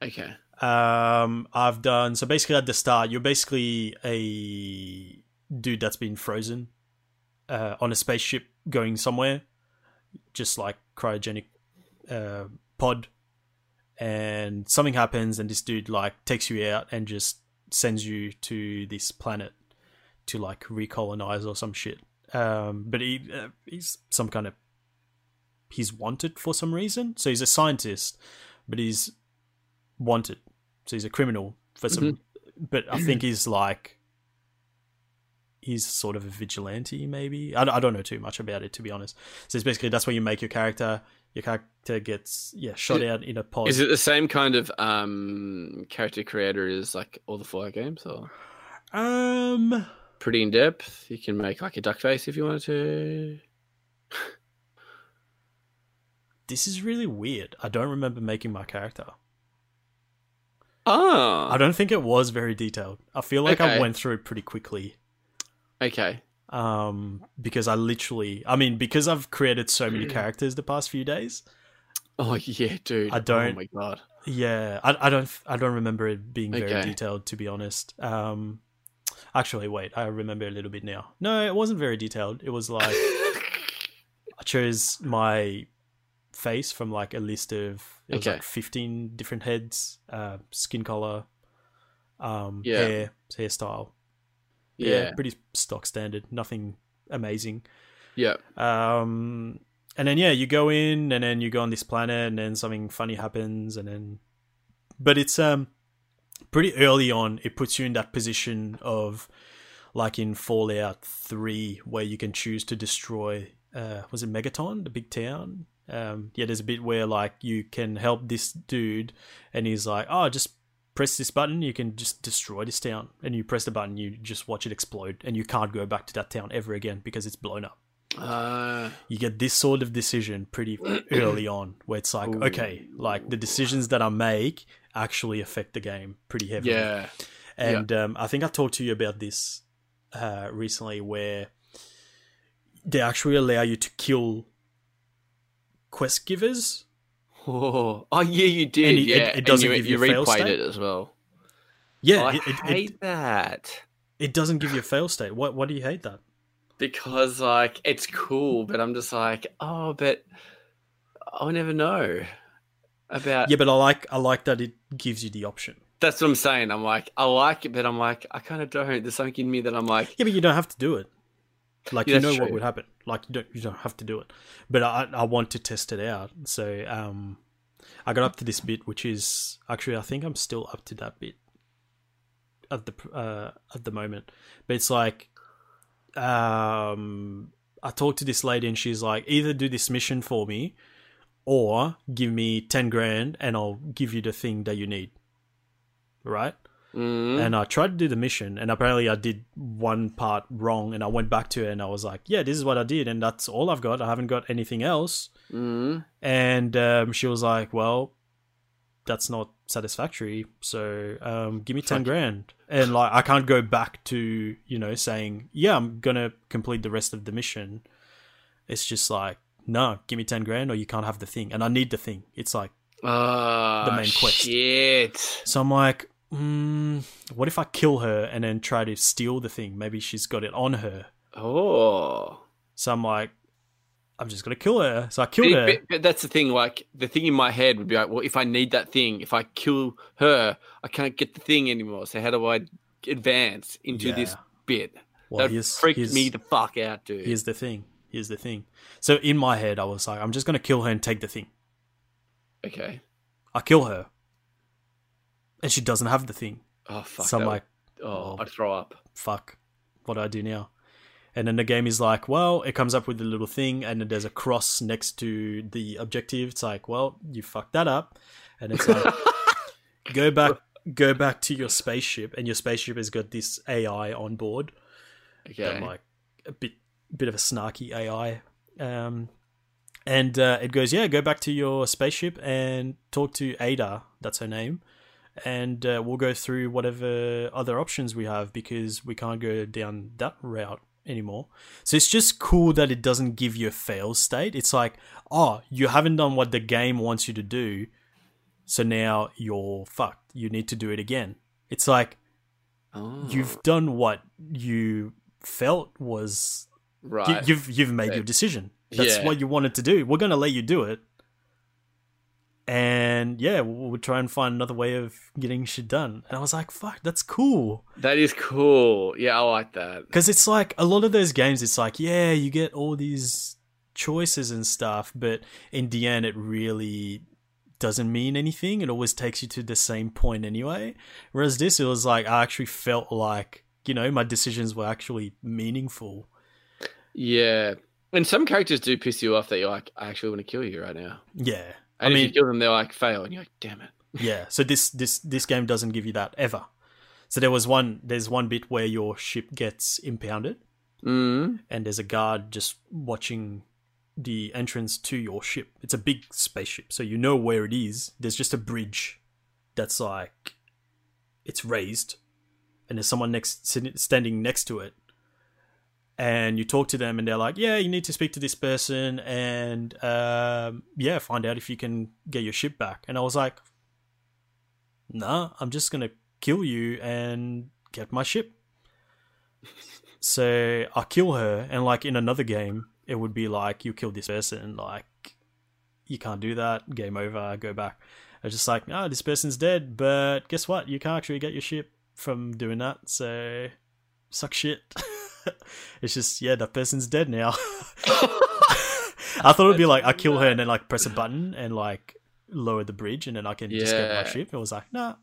Okay. Um, I've done so basically at the start, you're basically a dude that's been frozen uh, on a spaceship going somewhere, just like cryogenic uh, pod, and something happens, and this dude like takes you out and just sends you to this planet to like recolonize or some shit. Um, but he uh, he's some kind of he's wanted for some reason. So he's a scientist, but he's wanted. So he's a criminal for some. But I think he's like he's sort of a vigilante, maybe. I, I don't know too much about it to be honest. So it's basically that's where you make your character. Your character gets yeah shot Is- out in a pod. Is it the same kind of um, character creator as like all the Fallout games, or um. Pretty in depth? You can make like a duck face if you wanted to. This is really weird. I don't remember making my character. Oh, I don't think it was very detailed. I feel like I went through it pretty quickly. okay. Um, because I literally, I mean, because I've created so many characters the past few days. Oh yeah, dude. I don't- Oh my god. Yeah, I, I don't, I don't remember it being very Okay. detailed to be honest. Um, actually, wait, I remember a little bit now. No, it wasn't very detailed. It was like I chose my face from like a list of it was Okay. like fifteen different heads, uh, skin color, um, Yeah. hair, hairstyle. Yeah, yeah. pretty stock standard. Nothing amazing. Yeah. Um, and then yeah, you go in, and then you go on this planet, and then something funny happens, and then, but it's um, pretty early on. It puts you in that position of, like in Fallout Three, where you can choose to destroy. Uh, was it Megaton, the big town? Um, yeah, there's a bit where like you can help this dude, and he's like, "Oh, just press this button, you can just destroy this town." And you press the button, you just watch it explode, and you can't go back to that town ever again because it's blown up Uh, you get this sort of decision pretty early on where it's like Ooh. okay like the decisions that i make actually affect the game pretty heavily yeah. and um, i think i talked to you about this uh, recently where they actually allow you to kill quest givers Oh, oh yeah, you did. And it- yeah, it- it doesn't and give you, you fail replayed state? it as well. yeah I it, hate that it doesn't give you a fail state what, why do you hate that because like it's cool, but I'm just like, oh, but I'll never know about. yeah but i like i like that it gives you the option That's what I'm saying. I'm like, I like it, but I'm like, I kind of don't. There's something in me that I'm like, Yeah, but you don't have to do it. Like Yeah, you know that's what would happen. Like you don't you don't have to do it. But I I want to test it out. So um I got up to this bit which is actually I think I'm still up to that bit at the uh at the moment. But it's like um I talked to this lady and she's like either do this mission for me or give me 10 grand and I'll give you the thing that you need. Right? mm, and I tried to do the mission, and apparently I did one part wrong, and I went back to it, and I was like, "Yeah, this is what I did, and that's all I've got. I haven't got anything else." mm, And um, she was like, "Well, that's not satisfactory. So um, give me ten grand." And like, I can't go back to you know saying, "Yeah, I'm gonna complete the rest of the mission." It's just like, no, give me ten grand, or you can't have the thing, and I need the thing. It's like. oh, The main quest. Shit. So I'm like, mm, what if I kill her and then try to steal the thing? Maybe she's got it on her. Oh. So I'm like, I'm just gonna kill her. So I killed But, her. but- but that's the thing. Like the thing in my head would be like, well, if I need that thing, if I kill her, I can't get the thing anymore. So how do I advance into this bit? Well, that freaked me the fuck out, dude. here's the thing. Here's the thing. So in my head, I was like, I'm just gonna kill her and take the thing. okay. I kill her, and she doesn't have the thing. Oh fuck. so I'm like, would- oh, oh. I'd throw up. fuck, what do I do now? And then the game is like, well, it comes up with a little thing, and then there's a cross next to the objective. It's like, well, you fucked that up, and it's like, go back, go back to your spaceship, and your spaceship has got this AI on board, Okay. that, like a bit, bit of a snarky AI, um, and uh, it goes, yeah, go back to your spaceship and talk to Ada. That's her name. And uh, we'll go through whatever other options we have because we can't go down that route anymore. So it's just cool that it doesn't give you a fail state. It's like, oh, you haven't done what the game wants you to do, so now you're fucked. You need to do it again. It's like oh, you've done what you felt was right. you've you've made your decision. That's Yeah. what you wanted to do. We're gonna let you do it. And yeah, we'll, try and find another way of getting shit done. And I was like, fuck, that's cool. That is cool. Yeah, I like that. Because it's like a lot of those games, it's like, yeah, you get all these choices and stuff, but in the end, it really doesn't mean anything. It always takes you to the same point anyway. Whereas this, it was like, I actually felt like, you know, my decisions were actually meaningful. Yeah. And some characters do piss you off that you're like, I actually want to kill you right now. Yeah. And I if mean, you kill them, they're like, fail. And you're like, damn it. yeah. So this, this, this game doesn't give you that ever. So there was one, there's one bit where your ship gets impounded Mm. and there's a guard just watching the entrance to your ship. It's a big spaceship, so you know where it is. There's just a bridge that's like it's raised, and there's someone next standing next to it. And you talk to them, and they're like, "Yeah, you need to speak to this person, and um, yeah, find out if you can get your ship back." And I was like, "Nah, I'm just gonna kill you and get my ship." So I kill her, and like in another game, it would be like you killed this person, like you can't do that, game over, go back. I was just like, oh, this person's dead, but guess what? You can't actually get your ship from doing that, so suck shit. it's just yeah, that person's dead now. I thought it'd be like I kill her and then like press a button and like lower the bridge and then I can just get my ship. It was like, nah.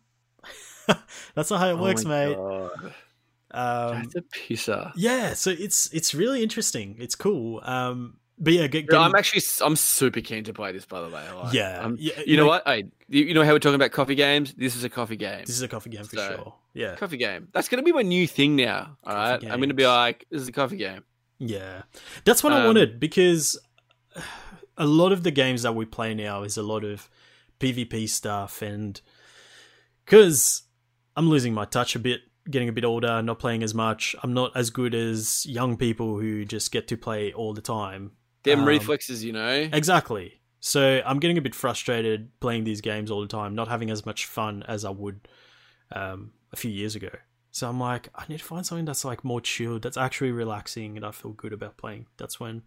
That's not how it Oh works, mate. God. Um, That's a pisser. yeah, so it's it's really interesting. It's cool. Um, but yeah, get, getting- I'm actually I'm super keen to play this. By the way, Like, yeah, I'm- yeah, you know like, what? Hey, you, know how we're talking about coffee games? This is a coffee game. This is a coffee game for So- sure. Yeah, coffee game. That's going to be my new thing now. All right, I'm going to be like, this is a coffee game. yeah. That's what I Um, wanted because a lot of the games that we play now is a lot of PvP stuff, and because I'm losing my touch a bit, getting a bit older, not playing as much. I'm not as good as young people who just get to play all the time. Them Um, reflexes, you know. Exactly. So I'm getting a bit frustrated playing these games all the time, not having as much fun as I would um, a few years ago. So I'm like, I need to find something that's like more chilled, that's actually relaxing, and I feel good about playing. That's when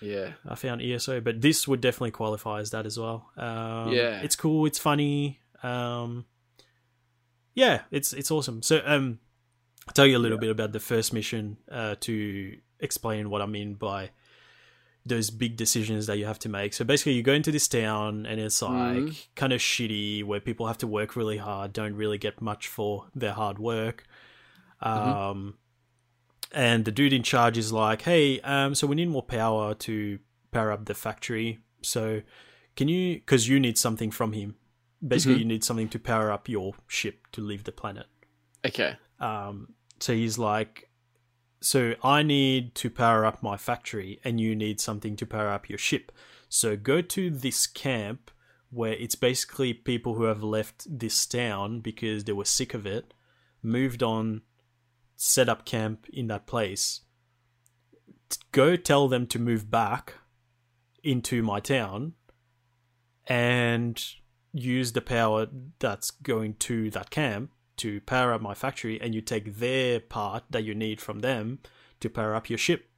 Yeah, I found ESO, but this would definitely qualify as that as well. Um, Yeah. it's cool, it's funny. Um, yeah, it's it's awesome. So um, I'll tell you a little bit about the first mission uh, to explain what I mean by those big decisions that you have to make. So basically, you go into this town and it's like Mhm. kind of shitty, where people have to work really hard, don't really get much for their hard work. Um, and the dude in charge is like, "Hey, um, so we need more power to power up the factory. So can you? Because you need something from him. Basically, Mhm. you need something to power up your ship to leave the planet." okay. Um, so he's like, so I need to power up my factory, and you need something to power up your ship. So go to this camp where it's basically people who have left this town because they were sick of it, moved on, set up camp in that place. Go tell them to move back into my town and use the power that's going to that camp to power up my factory and you take their part that you need from them to power up your ship.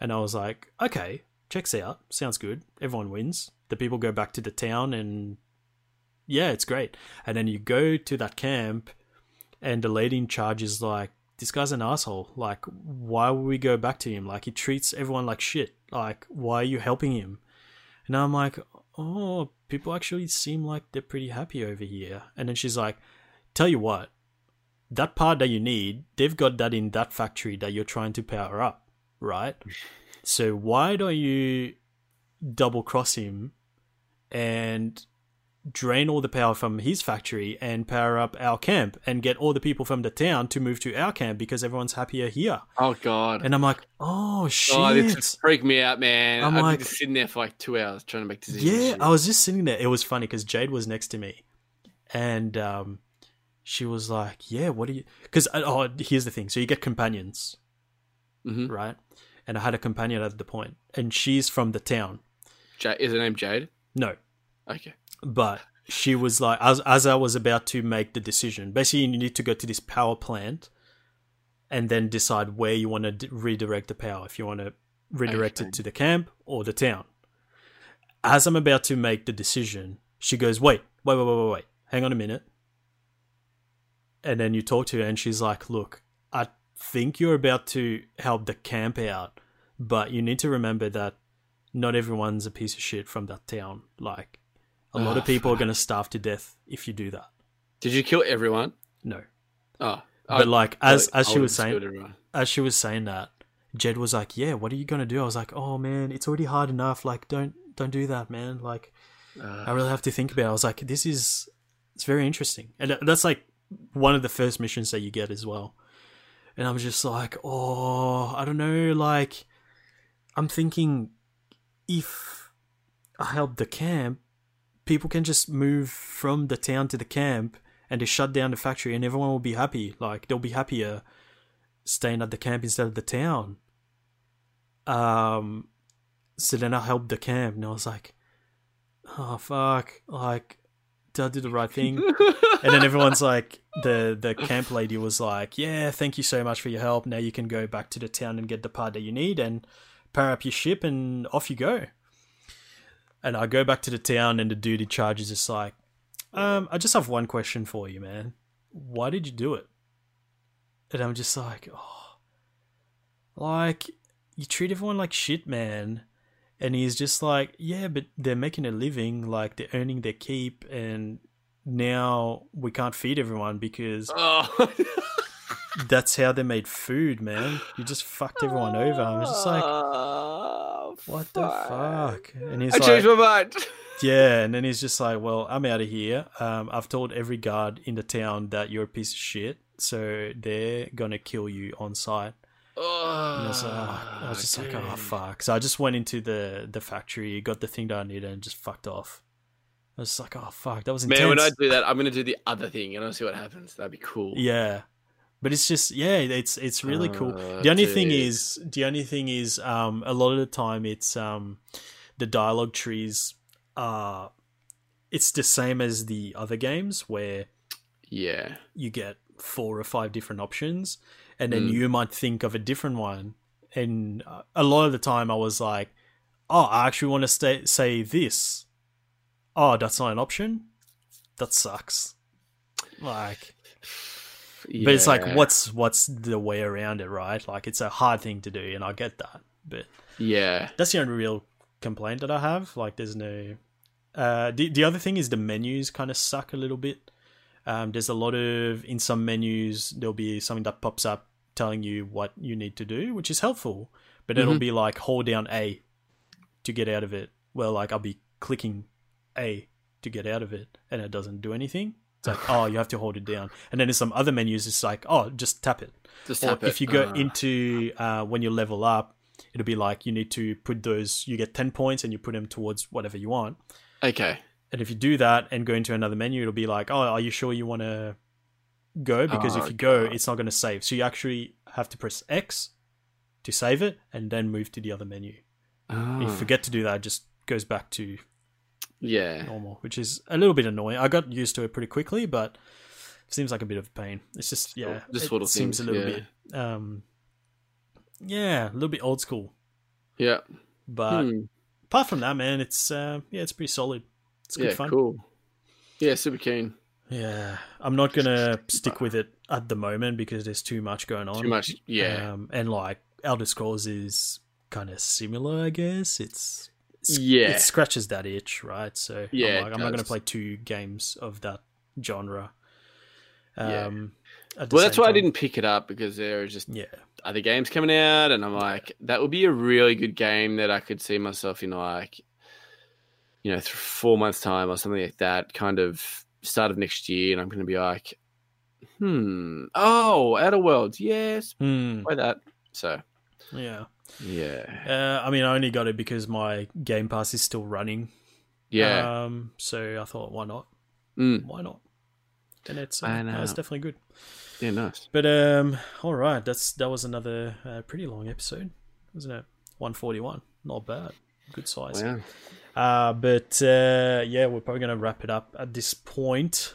And I was like, okay, checks out. Sounds good. Everyone wins. The people go back to the town and yeah, it's great. And then you go to that camp and the lady in charge is like, this guy's an asshole. Like, why would we go back to him? Like, he treats everyone like shit. Like, why are you helping him? And I'm like, oh, people actually seem like they're pretty happy over here. And then she's like, tell you what, that part that you need, they've got that in that factory that you're trying to power up, right? So why don't you double cross him and drain all the power from his factory and power up our camp and get all the people from the town to move to our camp because everyone's happier here. Oh god. And I'm like, oh shit. Oh, this would freak me out, man. I'm I'm like- just sitting there for like two hours trying to make decisions. Yeah, I was just sitting there. It was funny because Jade was next to me, and um, she was like, "Yeah, what do you?" Because oh, here's the thing. So you get companions, hmm right? And I had a companion at the point, and she's from the town. Jade, is her name Jade? No, Okay. but she was like, as as I was about to make the decision, basically, you need to go to this power plant, and then decide where you want to d- redirect the power. If you want to redirect Okay. it to the camp or the town. as I'm about to make the decision, she goes, "Wait, wait, wait, wait, wait, wait. Hang on a minute." And then you talk to her, and she's like, "Look, I think you're about to help the camp out, but you need to remember that not everyone's a piece of shit from that town. Like, a lot Oh, of people are going to starve to death if you do that." Did you kill everyone? No, Oh, but like as I- as I she was saying, as she was saying that, Jed was like, "Yeah, what are you gonna do?" I was like, "Oh man, it's already hard enough. Like, don't don't do that, man. Like, Uh, I really have to think about." it. I was like, "This is it's very interesting," and that's like one of the first missions that you get as well. And I'm just like, "Oh, I don't know." Like, I'm thinking if I help the camp, people can just move from the town to the camp and they shut down the factory, and everyone will be happy. Like, they'll be happier staying at the camp instead of the town. Um, so then I helped the camp, and I was like, "Oh fuck! Like, I do the right thing?" and then everyone's like, the the camp lady was like, "Yeah, thank you so much for your help. Now you can go back to the town and get the part that you need, and power up your ship, and off you go." And I go back to the town, and the dude in charge is just like, um, "I just have one question for you, man. Why did you do it?" And I'm just like, "Oh, like you treat everyone like shit, man." And he's just like, "Yeah, but they're making a living, like they're earning their keep, and now we can't feed everyone because oh. that's how they made food, man. You just fucked everyone over." I was just like, Oh, "What the fuck?" And he's I like, changed my mind. Yeah, and then he's just like, "Well, I'm out of here. Um, I've told every guard in the town that you're a piece of shit, so they're gonna kill you on sight." And I was, oh, I was just like, "Oh fuck!" So I just went into the the factory, got the thing that I needed, and just fucked off. I was just like, "Oh fuck, that was intense." Man, when I do that, I'm gonna do the other thing and I'll see what happens. That'd be cool. Yeah, but it's just yeah, it's it's really cool. Uh, The only thing is, the only thing is, um, a lot of the time it's um, the dialogue trees are, it's the same as the other games where Yeah. you get four or five different options, and then Mm. you might think of a different one. And uh, a lot of the time, I was like, "Oh, I actually want to stay, say this." Oh, that's not an option. That sucks. Like, but it's like, what's what's the way around it, right? Like, it's a hard thing to do, and I get that. But Yeah. that's the only real complaint that I have. Like, there's no. Uh, the the other thing is the menus kind of suck a little bit. Um, there's a lot of in some menus there'll be something that pops up telling you what you need to do, which is helpful. But it'll Mhm. be like hold down A to get out of it. Well, like I'll be clicking A to get out of it, and it doesn't do anything. It's like oh, you have to hold it down. And then in some other menus, it's like oh, just tap it. Just Or tap it. if you go Ah. into uh, when you level up, it'll be like you need to put those. You get ten points, and you put them towards whatever you want. Okay. And if you do that and go into another menu, it'll be like, oh, are you sure you want to go? Because if Oh, you go, God. it's not going to save. So you actually have to press X to save it and then move to the other menu. If you Ah. forget to do that, it just goes back to Yeah. normal, which is a little bit annoying. I got used to it pretty quickly, but it seems like a bit of a pain. It's just, yeah, Just it little seems things, a little yeah. bit, um, yeah, a little bit old school. Yeah. But Hmm. apart from that, man, it's, uh, yeah, it's pretty solid. It's good Yeah. fun. Cool. Yeah. Super keen. Yeah, I'm not gonna stick with it at the moment because there's too much going on. Too much. Yeah. um, and like Elder Scrolls is kind of similar, I guess. It's, it's Yeah. it scratches that itch, right? So Yeah, I'm, like, I'm not gonna play two games of that genre. Yeah. Um, the well, that's why I didn't pick it up because there are just Yeah, other games coming out, and I'm like, that would be a really good game that I could see myself in, like, you know, th- four months time or something like that, kind of start of next year, and I'm going to be like, hmm, oh, Outer Worlds, yes, Hmm, play that. So, yeah. yeah, Uh, I mean, I only got it because my Game Pass is still running. yeah, Um, so I thought, why not? Mm, Why not? And it's uh, no, it's definitely good. yeah, nice. But um, all right, that's that was another uh, pretty long episode, wasn't it? One forty one, not bad, good size. Wow. Uh, but uh, yeah, we're probably gonna wrap it up at this point.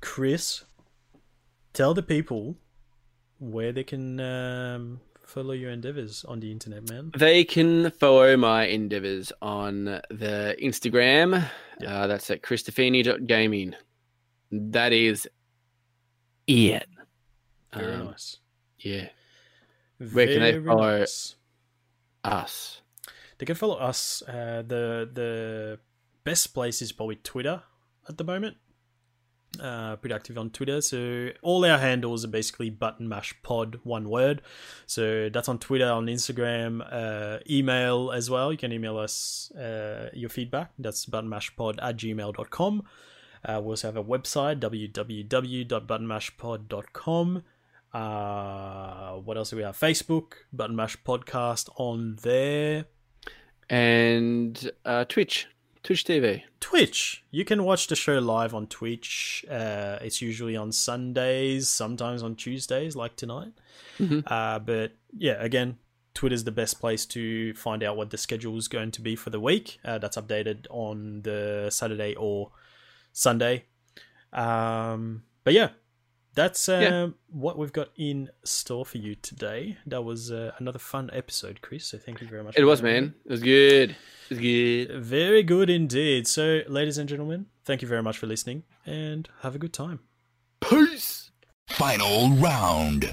Chris, tell the people where they can um, follow your endeavors on the internet, man? They can follow my endeavors on the Instagram. Uh, that's at Christophini.gaming. That is it. Very Um, nice. Yeah. Where can they follow- nice. Us. They can follow us. Uh, the the best place is probably Twitter at the moment. Uh, pretty active on Twitter. So all our handles are basically button mash pod, one word. So that's on Twitter, on Instagram, uh, email as well. You can email us uh, your feedback. That's buttonmashpod at gmail.com. Uh, we also have a website, www.buttonmashpod.com. Uh, what else do we have? Facebook, Button Mash Podcast on there. And uh, Twitch. Twitch TV. Twitch. You can watch the show live on Twitch. Uh, it's usually on Sundays, sometimes on Tuesdays, like tonight. Mhm. Uh, but yeah, again, Twitter's the best place to find out what the schedule is going to be for the week. Uh, that's updated on the Saturday or Sunday. Um, but yeah, that's uh, Yeah. what we've got in store for you today. That was uh, another fun episode, Chris. So thank you very much. It for was, joining me. man. It was good. It was good. Very good indeed. So, ladies and gentlemen, thank you very much for listening and have a good time. Peace. Final round.